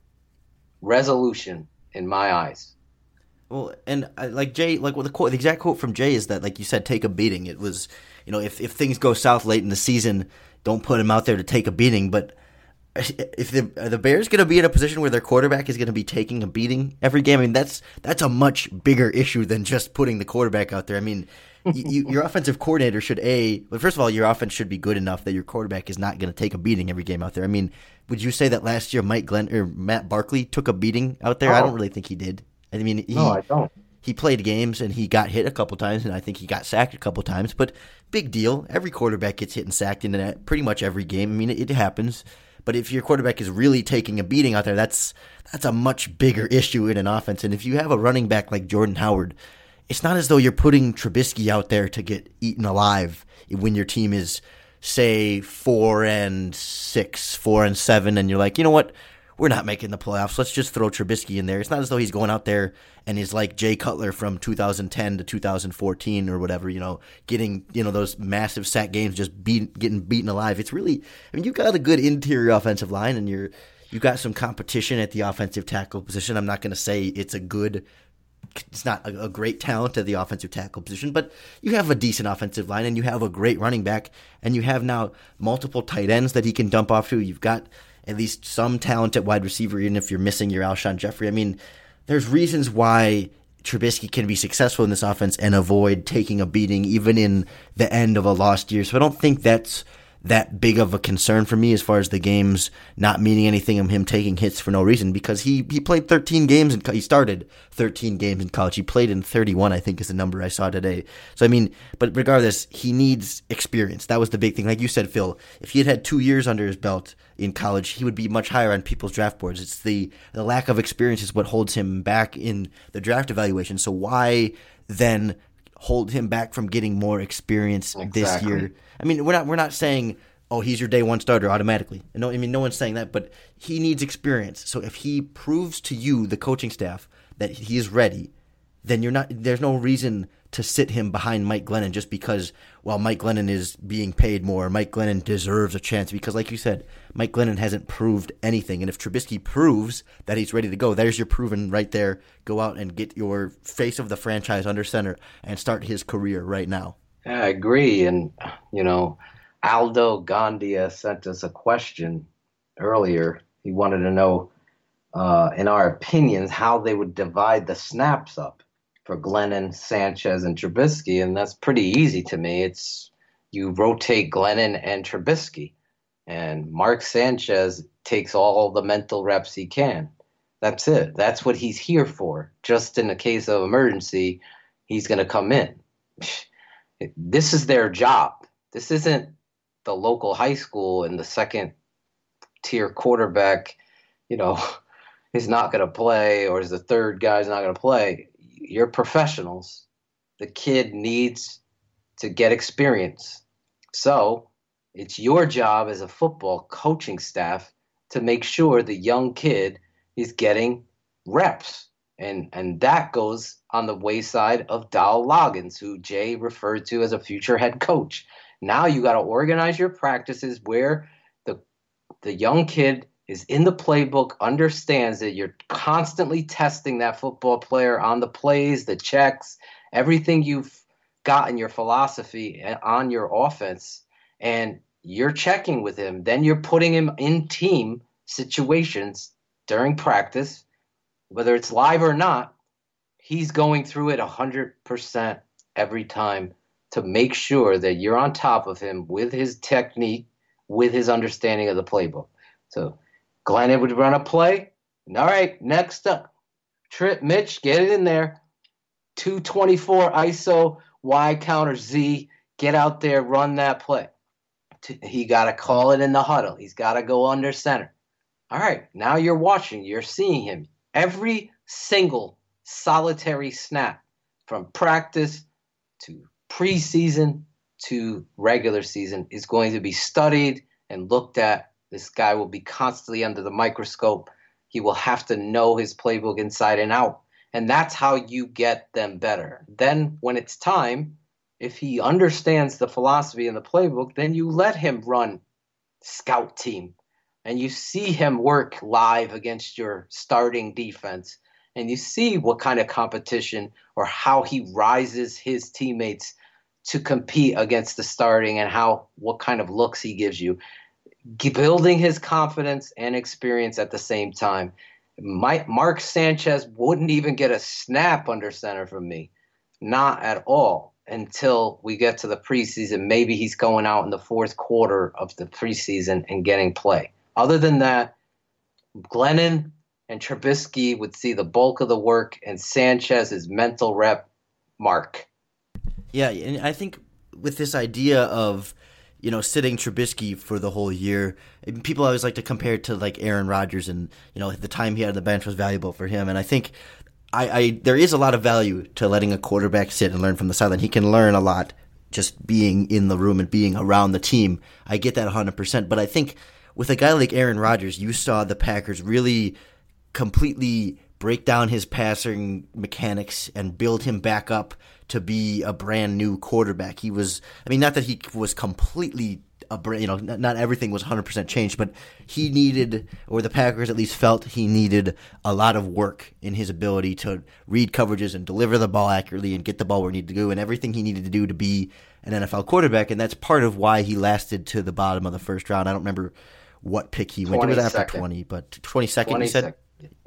resolution in my eyes. Well, and I, like Jay, like well, the quote, the exact quote from Jay is that, like you said, take a beating. It was, you know, if if things go south late in the season, don't put him out there to take a beating. But if the are the Bears going to be in a position where their quarterback is going to be taking a beating every game, I mean that's that's a much bigger issue than just putting the quarterback out there. I mean, you, you, your offensive coordinator should a well, first of all, your offense should be good enough that your quarterback is not going to take a beating every game out there. I mean, would you say that last year Mike Glenn or Matt Barkley took a beating out there? I Oh. don't really think he did. I mean, he, No, I don't. he played games and he got hit a couple times, and I think he got sacked a couple times. But big deal. Every quarterback gets hit and sacked in pretty much every game. I mean, it, it happens. But if your quarterback is really taking a beating out there, that's that's a much bigger issue in an offense. And if you have a running back like Jordan Howard, it's not as though you're putting Trubisky out there to get eaten alive when your team is say four and six, four and seven, and you're like, you know what? We're not making the playoffs. Let's just throw Trubisky in there. It's not as though he's going out there and he's like Jay Cutler from 2010 to 2014 or whatever, you know, getting, you know, those massive sack games just beat, getting beaten alive. It's really, I mean, you've got a good interior offensive line and you're, you've got some competition at the offensive tackle position. I'm not going to say it's a good it's not a, a great talent at the offensive tackle position, but you have a decent offensive line and you have a great running back, and you have now multiple tight ends that he can dump off to. You've got at least some talent at wide receiver, even if you're missing your Alshon Jeffery. I mean, there's reasons why Trubisky can be successful in this offense and avoid taking a beating, even in the end of a lost year. So I don't think that's that big of a concern for me as far as the games not meaning anything of him taking hits for no reason because he, he played 13 games and he started 13 games in college. He played in 31, I think is the number I saw today. So I mean, but regardless, he needs experience. That was the big thing. Like you said, Phil, if he had had two years under his belt in college, he would be much higher on people's draft boards. It's the the lack of experience is what holds him back in the draft evaluation. So why then hold him back from getting more experience this year? I mean, we're not we're not saying oh he's your day one starter automatically. No, I mean no one's saying that, but he needs experience. So if he proves to you, the coaching staff, that he is ready, then you're not. There's no reason to sit him behind Mike Glennon just because, well, Mike Glennon is being paid more. Mike Glennon deserves a chance because, like you said, Mike Glennon hasn't proved anything. And if Trubisky proves that he's ready to go, there's your proven right there. Go out and get your face of the franchise under center and start his career right now. I agree. And, you know, Aldo Gandia sent us a question earlier. He wanted to know, uh, in our opinions, how they would divide the snaps up for Glennon, Sanchez, and Trubisky, and that's pretty easy to me. It's you rotate Glennon and Trubisky, and Mark Sanchez takes all the mental reps he can. That's it. That's what he's here for. Just in a case of emergency, he's going to come in. This is their job. This isn't the local high school and the second tier quarterback, you know, is not going to play or is the third guy's not going to play you're professionals. The kid needs to get experience. So it's your job as a football coaching staff to make sure the young kid is getting reps. And, and that goes on the wayside of Dowell Loggins, who Jay referred to as a future head coach. Now you got to organize your practices where the, the young kid is in the playbook, understands that you're constantly testing that football player on the plays, the checks, everything you've got in your philosophy on your offense, and you're checking with him. Then you're putting him in team situations during practice, whether it's live or not. He's going through it 100% every time to make sure that you're on top of him with his technique, with his understanding of the playbook. So Glennon would run a play. All right, next up. Trip Mitch, get it in there. 224 ISO, Y counter Z. Get out there, run that play. He got to call it in the huddle. He's got to go under center. All right, now you're watching, you're seeing him. Every single solitary snap from practice to preseason to regular season is going to be studied and looked at this guy will be constantly under the microscope. He will have to know his playbook inside and out. And that's how you get them better. Then, when it's time, if he understands the philosophy and the playbook, then you let him run scout team and you see him work live against your starting defense and you see what kind of competition or how he rises his teammates to compete against the starting and how what kind of looks he gives you building his confidence and experience at the same time. My, Mark Sanchez wouldn't even get a snap under center from me, not at all, until we get to the preseason. Maybe he's going out in the fourth quarter of the preseason and getting play. Other than that, Glennon and Trubisky would see the bulk of the work, and Sanchez's mental rep mark. Yeah, and I think with this idea of you know, sitting Trubisky for the whole year. People always like to compare it to like Aaron Rodgers, and you know, the time he had on the bench was valuable for him. And I think I, I there is a lot of value to letting a quarterback sit and learn from the sideline. He can learn a lot just being in the room and being around the team. I get that 100%. But I think with a guy like Aaron Rodgers, you saw the Packers really completely break down his passing mechanics and build him back up to be a brand new quarterback. He was, I mean, not that he was completely a brand, you know, not, not everything was 100% changed, but he needed, or the Packers at least felt he needed a lot of work in his ability to read coverages and deliver the ball accurately and get the ball where he needed to go and everything he needed to do to be an NFL quarterback. And that's part of why he lasted to the bottom of the first round. I don't remember what pick he went. To it was after 20, but 22nd, 20 you said?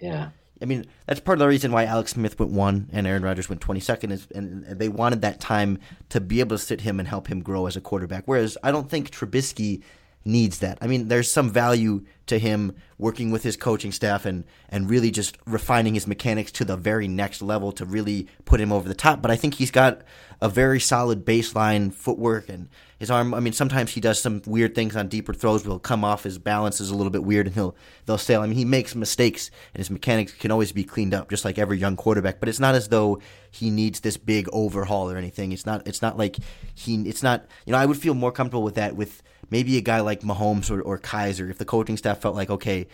Yeah. I mean, that's part of the reason why Alex Smith went one and Aaron Rodgers went 22nd is, and they wanted that time to be able to sit him and help him grow as a quarterback. Whereas I don't think Trubisky needs that. I mean, there's some value to him working with his coaching staff and, and really just refining his mechanics to the very next level to really put him over the top. But I think he's got a very solid baseline footwork and his arm. I mean, sometimes he does some weird things on deeper throws. Will come off his balance is a little bit weird, and he'll they'll sail. I mean, he makes mistakes, and his mechanics can always be cleaned up, just like every young quarterback. But it's not as though he needs this big overhaul or anything. It's not. It's not like he. It's not. You know, I would feel more comfortable with that with maybe a guy like Mahomes or, or Kizer if the coaching staff felt like, okay,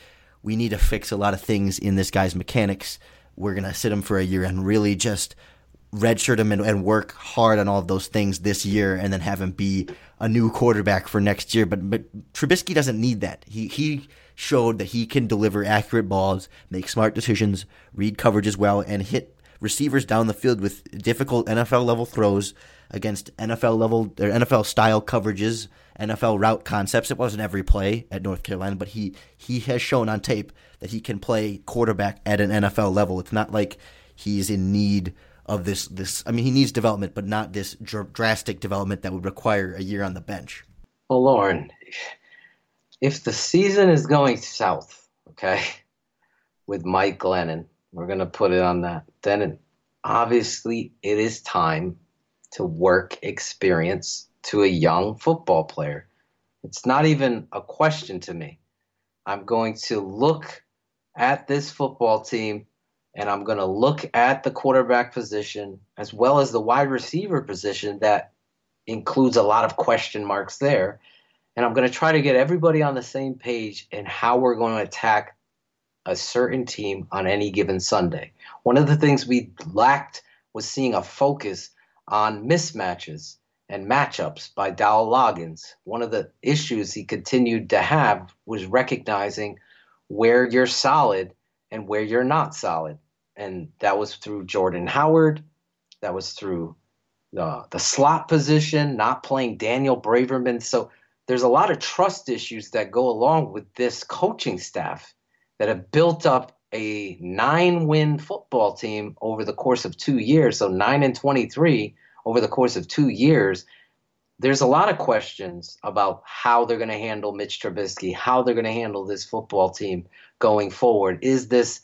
we need to fix a lot of things in this guy's mechanics. We're gonna sit him for a year and really just redshirt him and, and, work hard on all of those things this year and then have him be a new quarterback for next year. But, but Trubisky doesn't need that. He he showed that he can deliver accurate balls, make smart decisions, read coverages well, and hit receivers down the field with difficult NFL level throws against NFL level or NFL style coverages, NFL route concepts. It wasn't every play at North Carolina, but he he has shown on tape that he can play quarterback at an NFL level. It's not like he's in need of this this. I mean, he needs development, but not this dr- drastic development that would require a year on the bench. Well, Lorin, if the season is going south, okay, with Mike Glennon, we're gonna put it on that. Then obviously it is time to work experience to a young football player. It's not even a question to me. I'm going to look at this football team and I'm going to look at the quarterback position as well as the wide receiver position that includes a lot of question marks there. And I'm going to try to get everybody on the same page in how we're going to attack a certain team on any given Sunday. One of the things we lacked was seeing a focus on mismatches and matchups by Dowell Loggins. One of the issues he continued to have was recognizing where you're solid and where you're not solid. And that was through Jordan Howard. That was through the, the slot position, not playing Daniel Braverman. So there's a lot of trust issues that go along with this coaching staff that have built up a nine win football team over the course of two years. So nine and 23 over the course of two years. There's a lot of questions about how they're going to handle Mitch Trubisky, how they're going to handle this football team going forward. Is this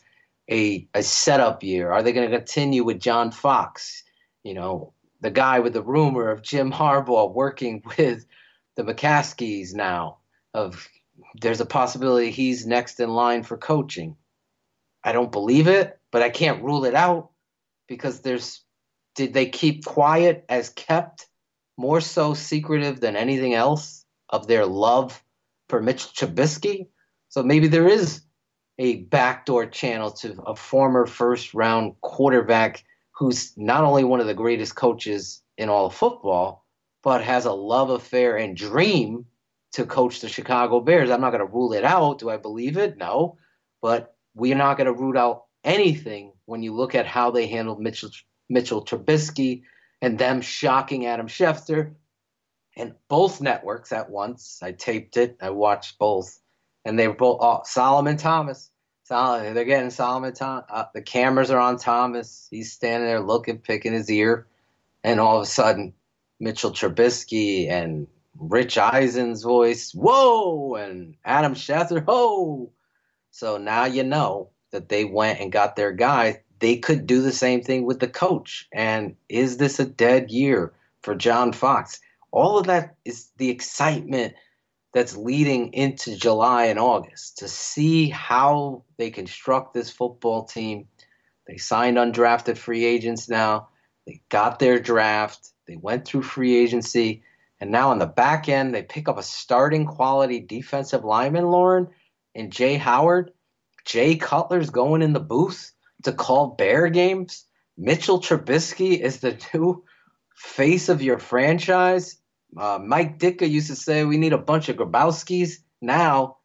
a, a setup year? Are they going to continue with John Fox? You know, the guy with the rumor of Jim Harbaugh working with the McCaskeys now, of there's a possibility he's next in line for coaching. I don't believe it, but I can't rule it out because there's did they keep quiet as kept more so secretive than anything else of their love for Mitch Trubisky? So maybe there is a backdoor channel to a former first round quarterback who's not only one of the greatest coaches in all of football, but has a love affair and dream to coach the Chicago Bears. I'm not going to rule it out. Do I believe it? No. But we're not going to root out anything when you look at how they handled Mitchell, Mitchell Trubisky and them shocking Adam Schefter and both networks at once. I taped it. I watched both and they were both oh, Solomon Thomas. Solomon, they're getting Solomon Thomas. Uh, the cameras are on Thomas. He's standing there looking, picking his ear, and all of a sudden, Mitchell Trubisky and Rich Eisen's voice, whoa, and Adam Schefter, whoa. So now you know that they went and got their guy. They could do the same thing with the coach. And is this a dead year for John Fox? All of that is the excitement that's leading into July and August to see how they construct this football team. They signed undrafted free agents now. They got their draft. They went through free agency. And now on the back end, they pick up a starting quality defensive lineman, Lorin, and Jaye Howard. Jay Cutler's going in the booth to call Bear games. Mitchell Trubisky is the new face of your franchise. Uh, Mike Ditka used to say we need a bunch of Grabowskis. Now,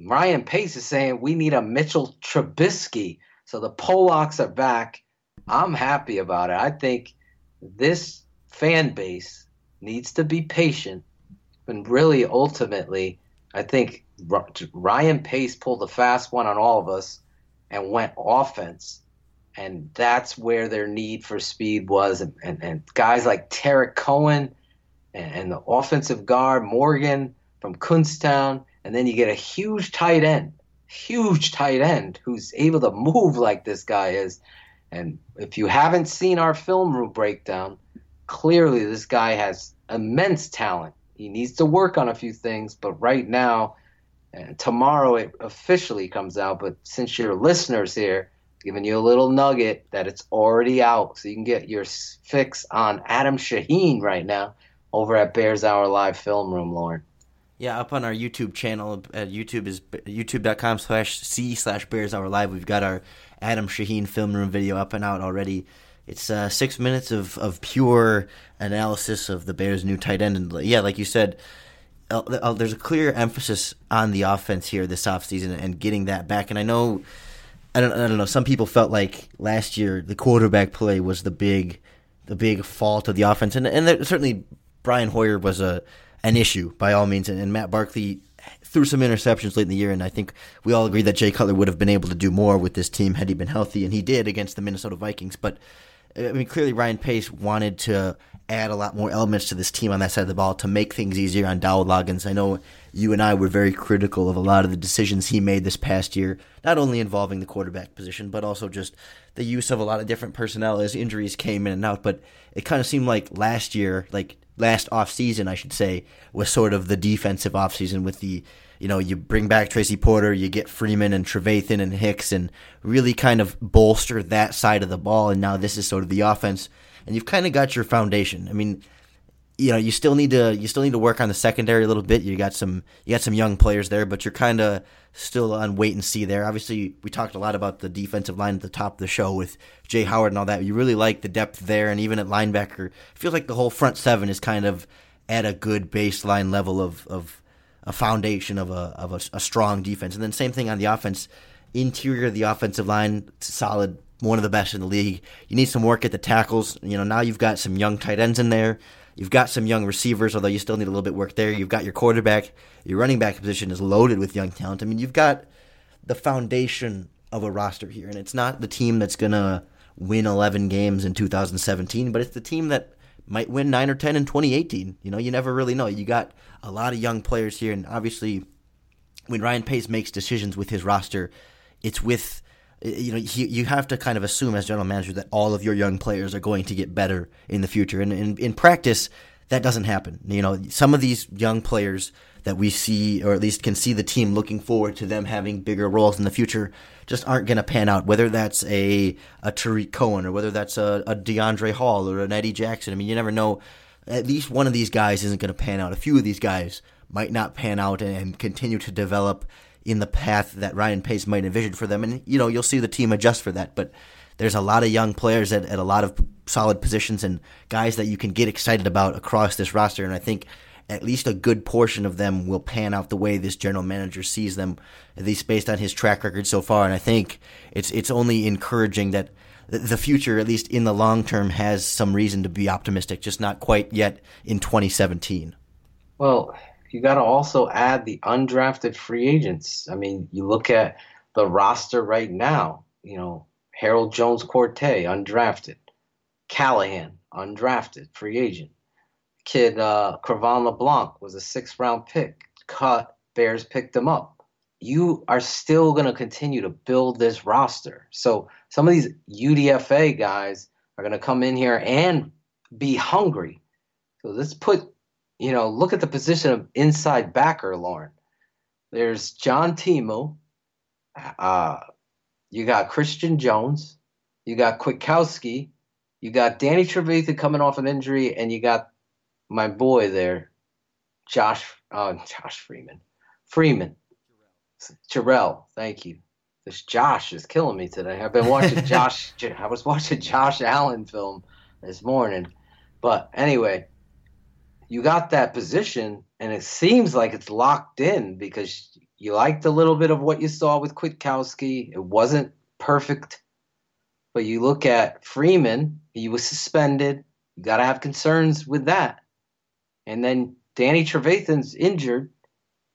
Ryan Pace is saying we need a Mitchell Trubisky. So the Polacks are back. I'm happy about it. I think this fan base needs to be patient. And really, ultimately, I think Ryan Pace pulled a fast one on all of us and went offense. And that's where their need for speed was. And, and, and guys like Tarik Cohen and, and the offensive guard Morgan from Kutztown, and then you get a huge tight end, huge tight end who's able to move like this guy is. And if you haven't seen our film room breakdown, clearly this guy has immense talent. He needs to work on a few things, but right now, and tomorrow it officially comes out. But since your listeners here, giving you a little nugget that it's already out, so you can get your fix on Adam Shaheen right now over at Bears Hour Live Film Room, Lorin. Yeah, up on our YouTube channel at YouTube is youtube.com slash C slash Bears Hour Live. We've got our Adam Shaheen Film Room video up and out already. It's uh, six minutes of, of pure analysis of the Bears' new tight end. And yeah, like you said, uh, uh, Uh, uh, there's a clear emphasis on the offense here this offseason and getting that back. And I know, I don't, I don't know, some people felt like last year the quarterback play was the big, the big fault of the offense. And, and there, certainly Brian Hoyer was a, an issue by all means. And, and Matt Barkley threw some interceptions late in the year, and I think we all agree that Jay Cutler would have been able to do more with this team had he been healthy, and he did against the Minnesota Vikings. But I mean, clearly Ryan Pace wanted to add a lot more elements to this team on that side of the ball to make things easier on Dowell Loggins. I know you and I were very critical of a lot of the decisions he made this past year, not only involving the quarterback position, but also just the use of a lot of different personnel as injuries came in and out. But it kind of seemed like last year, like last off season, I should say, was sort of the defensive off season with the you know, you bring back Tracy Porter, you get Freeman and Trevathan and Hicks, and really kind of bolster that side of the ball. And now this is sort of the offense, and you've kind of got your foundation. I mean, you know, you still need to you still need to work on the secondary a little bit. You got some you got some young players there, but you're kind of still on wait and see there. Obviously, we talked a lot about the defensive line at the top of the show with Jaye Howard and all that. You really like the depth there, and even at linebacker, feels like the whole front seven is kind of at a good baseline level of of a foundation of a of a, a, strong defense. And then same thing on the offense, interior of the offensive line, solid, one of the best in the league. You need some work at the tackles. You know, now you've got some young tight ends in there. You've got some young receivers, although you still need a little bit work there. You've got your quarterback. Your running back position is loaded with young talent. I mean, you've got the foundation of a roster here, and it's not the team that's gonna win 11 games in 2017, but it's the team that might win nine or ten in 2018. You know, you never really know. You got a lot of young players here, and obviously, when Ryan Pace makes decisions with his roster, it's with you know he, you have to kind of assume as general manager that all of your young players are going to get better in the future, and in, in practice, that doesn't happen. You know, some of these young players that we see, or at least can see the team looking forward to them having bigger roles in the future, just aren't going to pan out. Whether that's a a Tarik Cohen or whether that's a, a Deiondre' Hall or an Eddie Jackson. I mean, you never know. At least one of these guys isn't going to pan out. A few of these guys might not pan out and continue to develop in the path that Ryan Pace might envision for them. And you know, you'll see the team adjust for that. But there's a lot of young players at, at a lot of solid positions and guys that you can get excited about across this roster. And I think at least a good portion of them will pan out the way this general manager sees them, at least based on his track record so far. And I think it's it's only encouraging that the future, at least in the long term, has some reason to be optimistic, just not quite yet in 2017. Well, you got to also add the undrafted free agents. I mean, you look at the roster right now. You know, Harold Jones-Quartey, undrafted. Callahan, undrafted, free agent kid uh, Cre'Von LeBlanc was a sixth round pick. Cut. Bears picked him up. You are still going to continue to build this roster. So some of these UDFA guys are going to come in here and be hungry. So let's put, you know, look at the position of inside backer, Lorin. There's John Timu. Uh, you got Christian Jones. You got Kwiatkowski. You got Danny Trevathan coming off an injury, and you got my boy there, Josh, uh, Josh Freeman, Freeman, Terrell. Thank you. This Josh is killing me today. I've been watching Josh. I was watching Josh Allen film this morning, but anyway, you got that position, and it seems like it's locked in because you liked a little bit of what you saw with Kwiatkowski. It wasn't perfect, but you look at Freeman. He was suspended. You got to have concerns with that. And then Danny Trevathan's injured.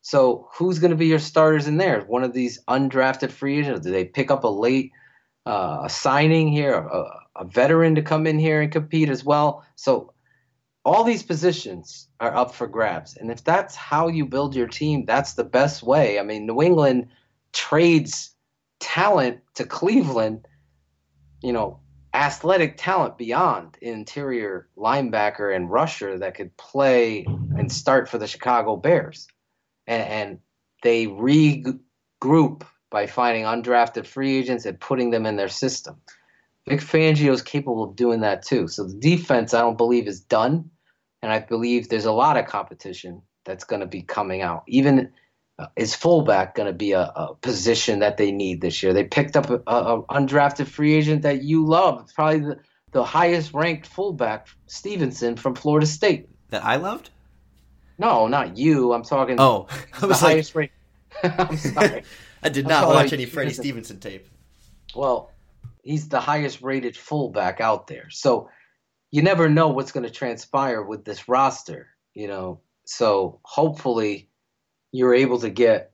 So who's going to be your starters in there? One of these undrafted free agents? Do they pick up a late uh, signing here, a, a veteran to come in here and compete as well? So all these positions are up for grabs. And if that's how you build your team, that's the best way. I mean, New England trades talent to Cleveland, you know, athletic talent beyond interior linebacker and rusher that could play and start for the Chicago Bears. And, and they regroup by finding undrafted free agents and putting them in their system. Vic Fangio is capable of doing that too. So the defense, I don't believe, is done. And I believe there's a lot of competition that's going to be coming out. Even uh, is fullback going to be a, a, position that they need this year? They picked up an undrafted free agent that you love. Probably the, the highest ranked fullback, Stevenson from Florida State. That I loved? No, not you. I'm talking. Oh, I the was highest ranked. I'm sorry. I did not watch any Freddie. Stevenson tape. Well, he's the highest rated fullback out there. So you never know what's going to transpire with this roster, you know. So hopefully you're able to get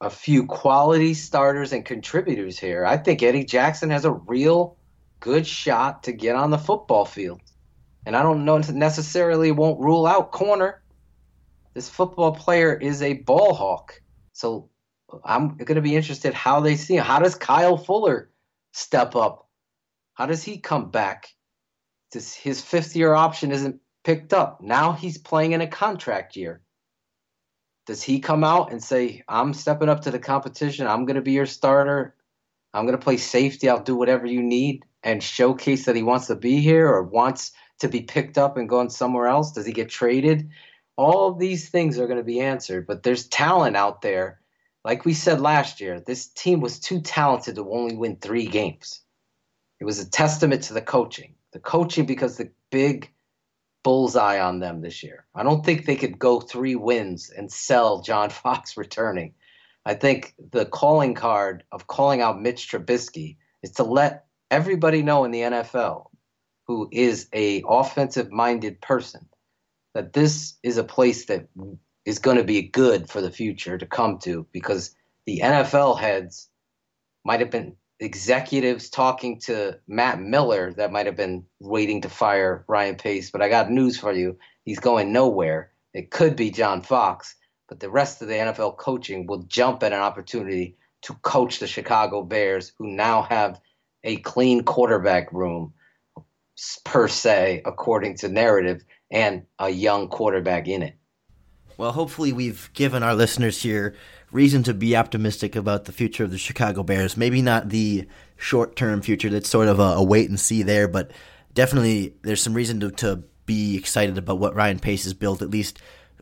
a few quality starters and contributors here. I think Eddie Jackson has a real good shot to get on the football field. And I don't know necessarily won't rule out corner. This football player is a ball hawk. So I'm going to be interested how they see him. How does Kyle Fuller step up? How does he come back? This, his fifth year option isn't picked up. Now he's playing in a contract year. Does he come out and say, I'm stepping up to the competition. I'm going to be your starter. I'm going to play safety. I'll do whatever you need and showcase that he wants to be here or wants to be picked up and going somewhere else? Does he get traded? All these things are going to be answered, but there's talent out there. Like we said last year, this team was too talented to only win three games. It was a testament to the coaching. The coaching because the big bullseye on them this year. I don't think they could go three wins and sell John Fox returning. I think the calling card of calling out Mitch Trubisky is to let everybody know in the NFL who is a offensive minded person that this is a place that is going to be good for the future to come to because the NFL heads might have been executives talking to Matt Miller that might have been waiting to fire Ryan Pace, but I got news for you. He's going nowhere. It could be John Fox, but the rest of the NFL coaching will jump at an opportunity to coach the Chicago Bears, who now have a clean quarterback room per se, according to narrative, and a young quarterback in it. Well, hopefully, we've given our listeners here reason to be optimistic about the future of the Chicago Bears. Maybe not the short term future, that's sort of a, a, wait and see there, but definitely there's some reason to, to be excited about what Ryan Pace has built, at least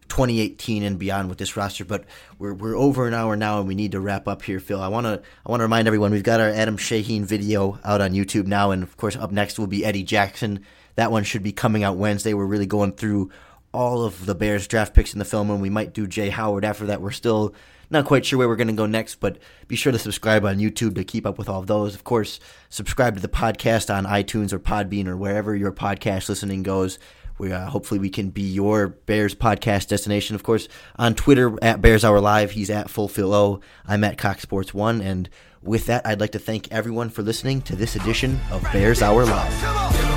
2018 and beyond with this roster. But we're we're over an hour now, and we need to wrap up here, Phil. I want to I want to remind everyone we've got our Adam Shaheen video out on YouTube now, and of course up next will be Eddie Jackson. That one should be coming out Wednesday. We're really going through all of the Bears draft picks in the film, and we might do Jaye Howard after that. We're still not quite sure where we're going to go next, but be sure to subscribe on YouTube to keep up with all of those. Of course, subscribe to the podcast on iTunes or Podbean or wherever your podcast listening goes. We uh, hopefully we can be your Bears podcast destination. Of course, on Twitter at Bears Hour Live, he's at Fulfill O. I'm at Cox Sports One, and with that, I'd like to thank everyone for listening to this edition of Bears Hour Live.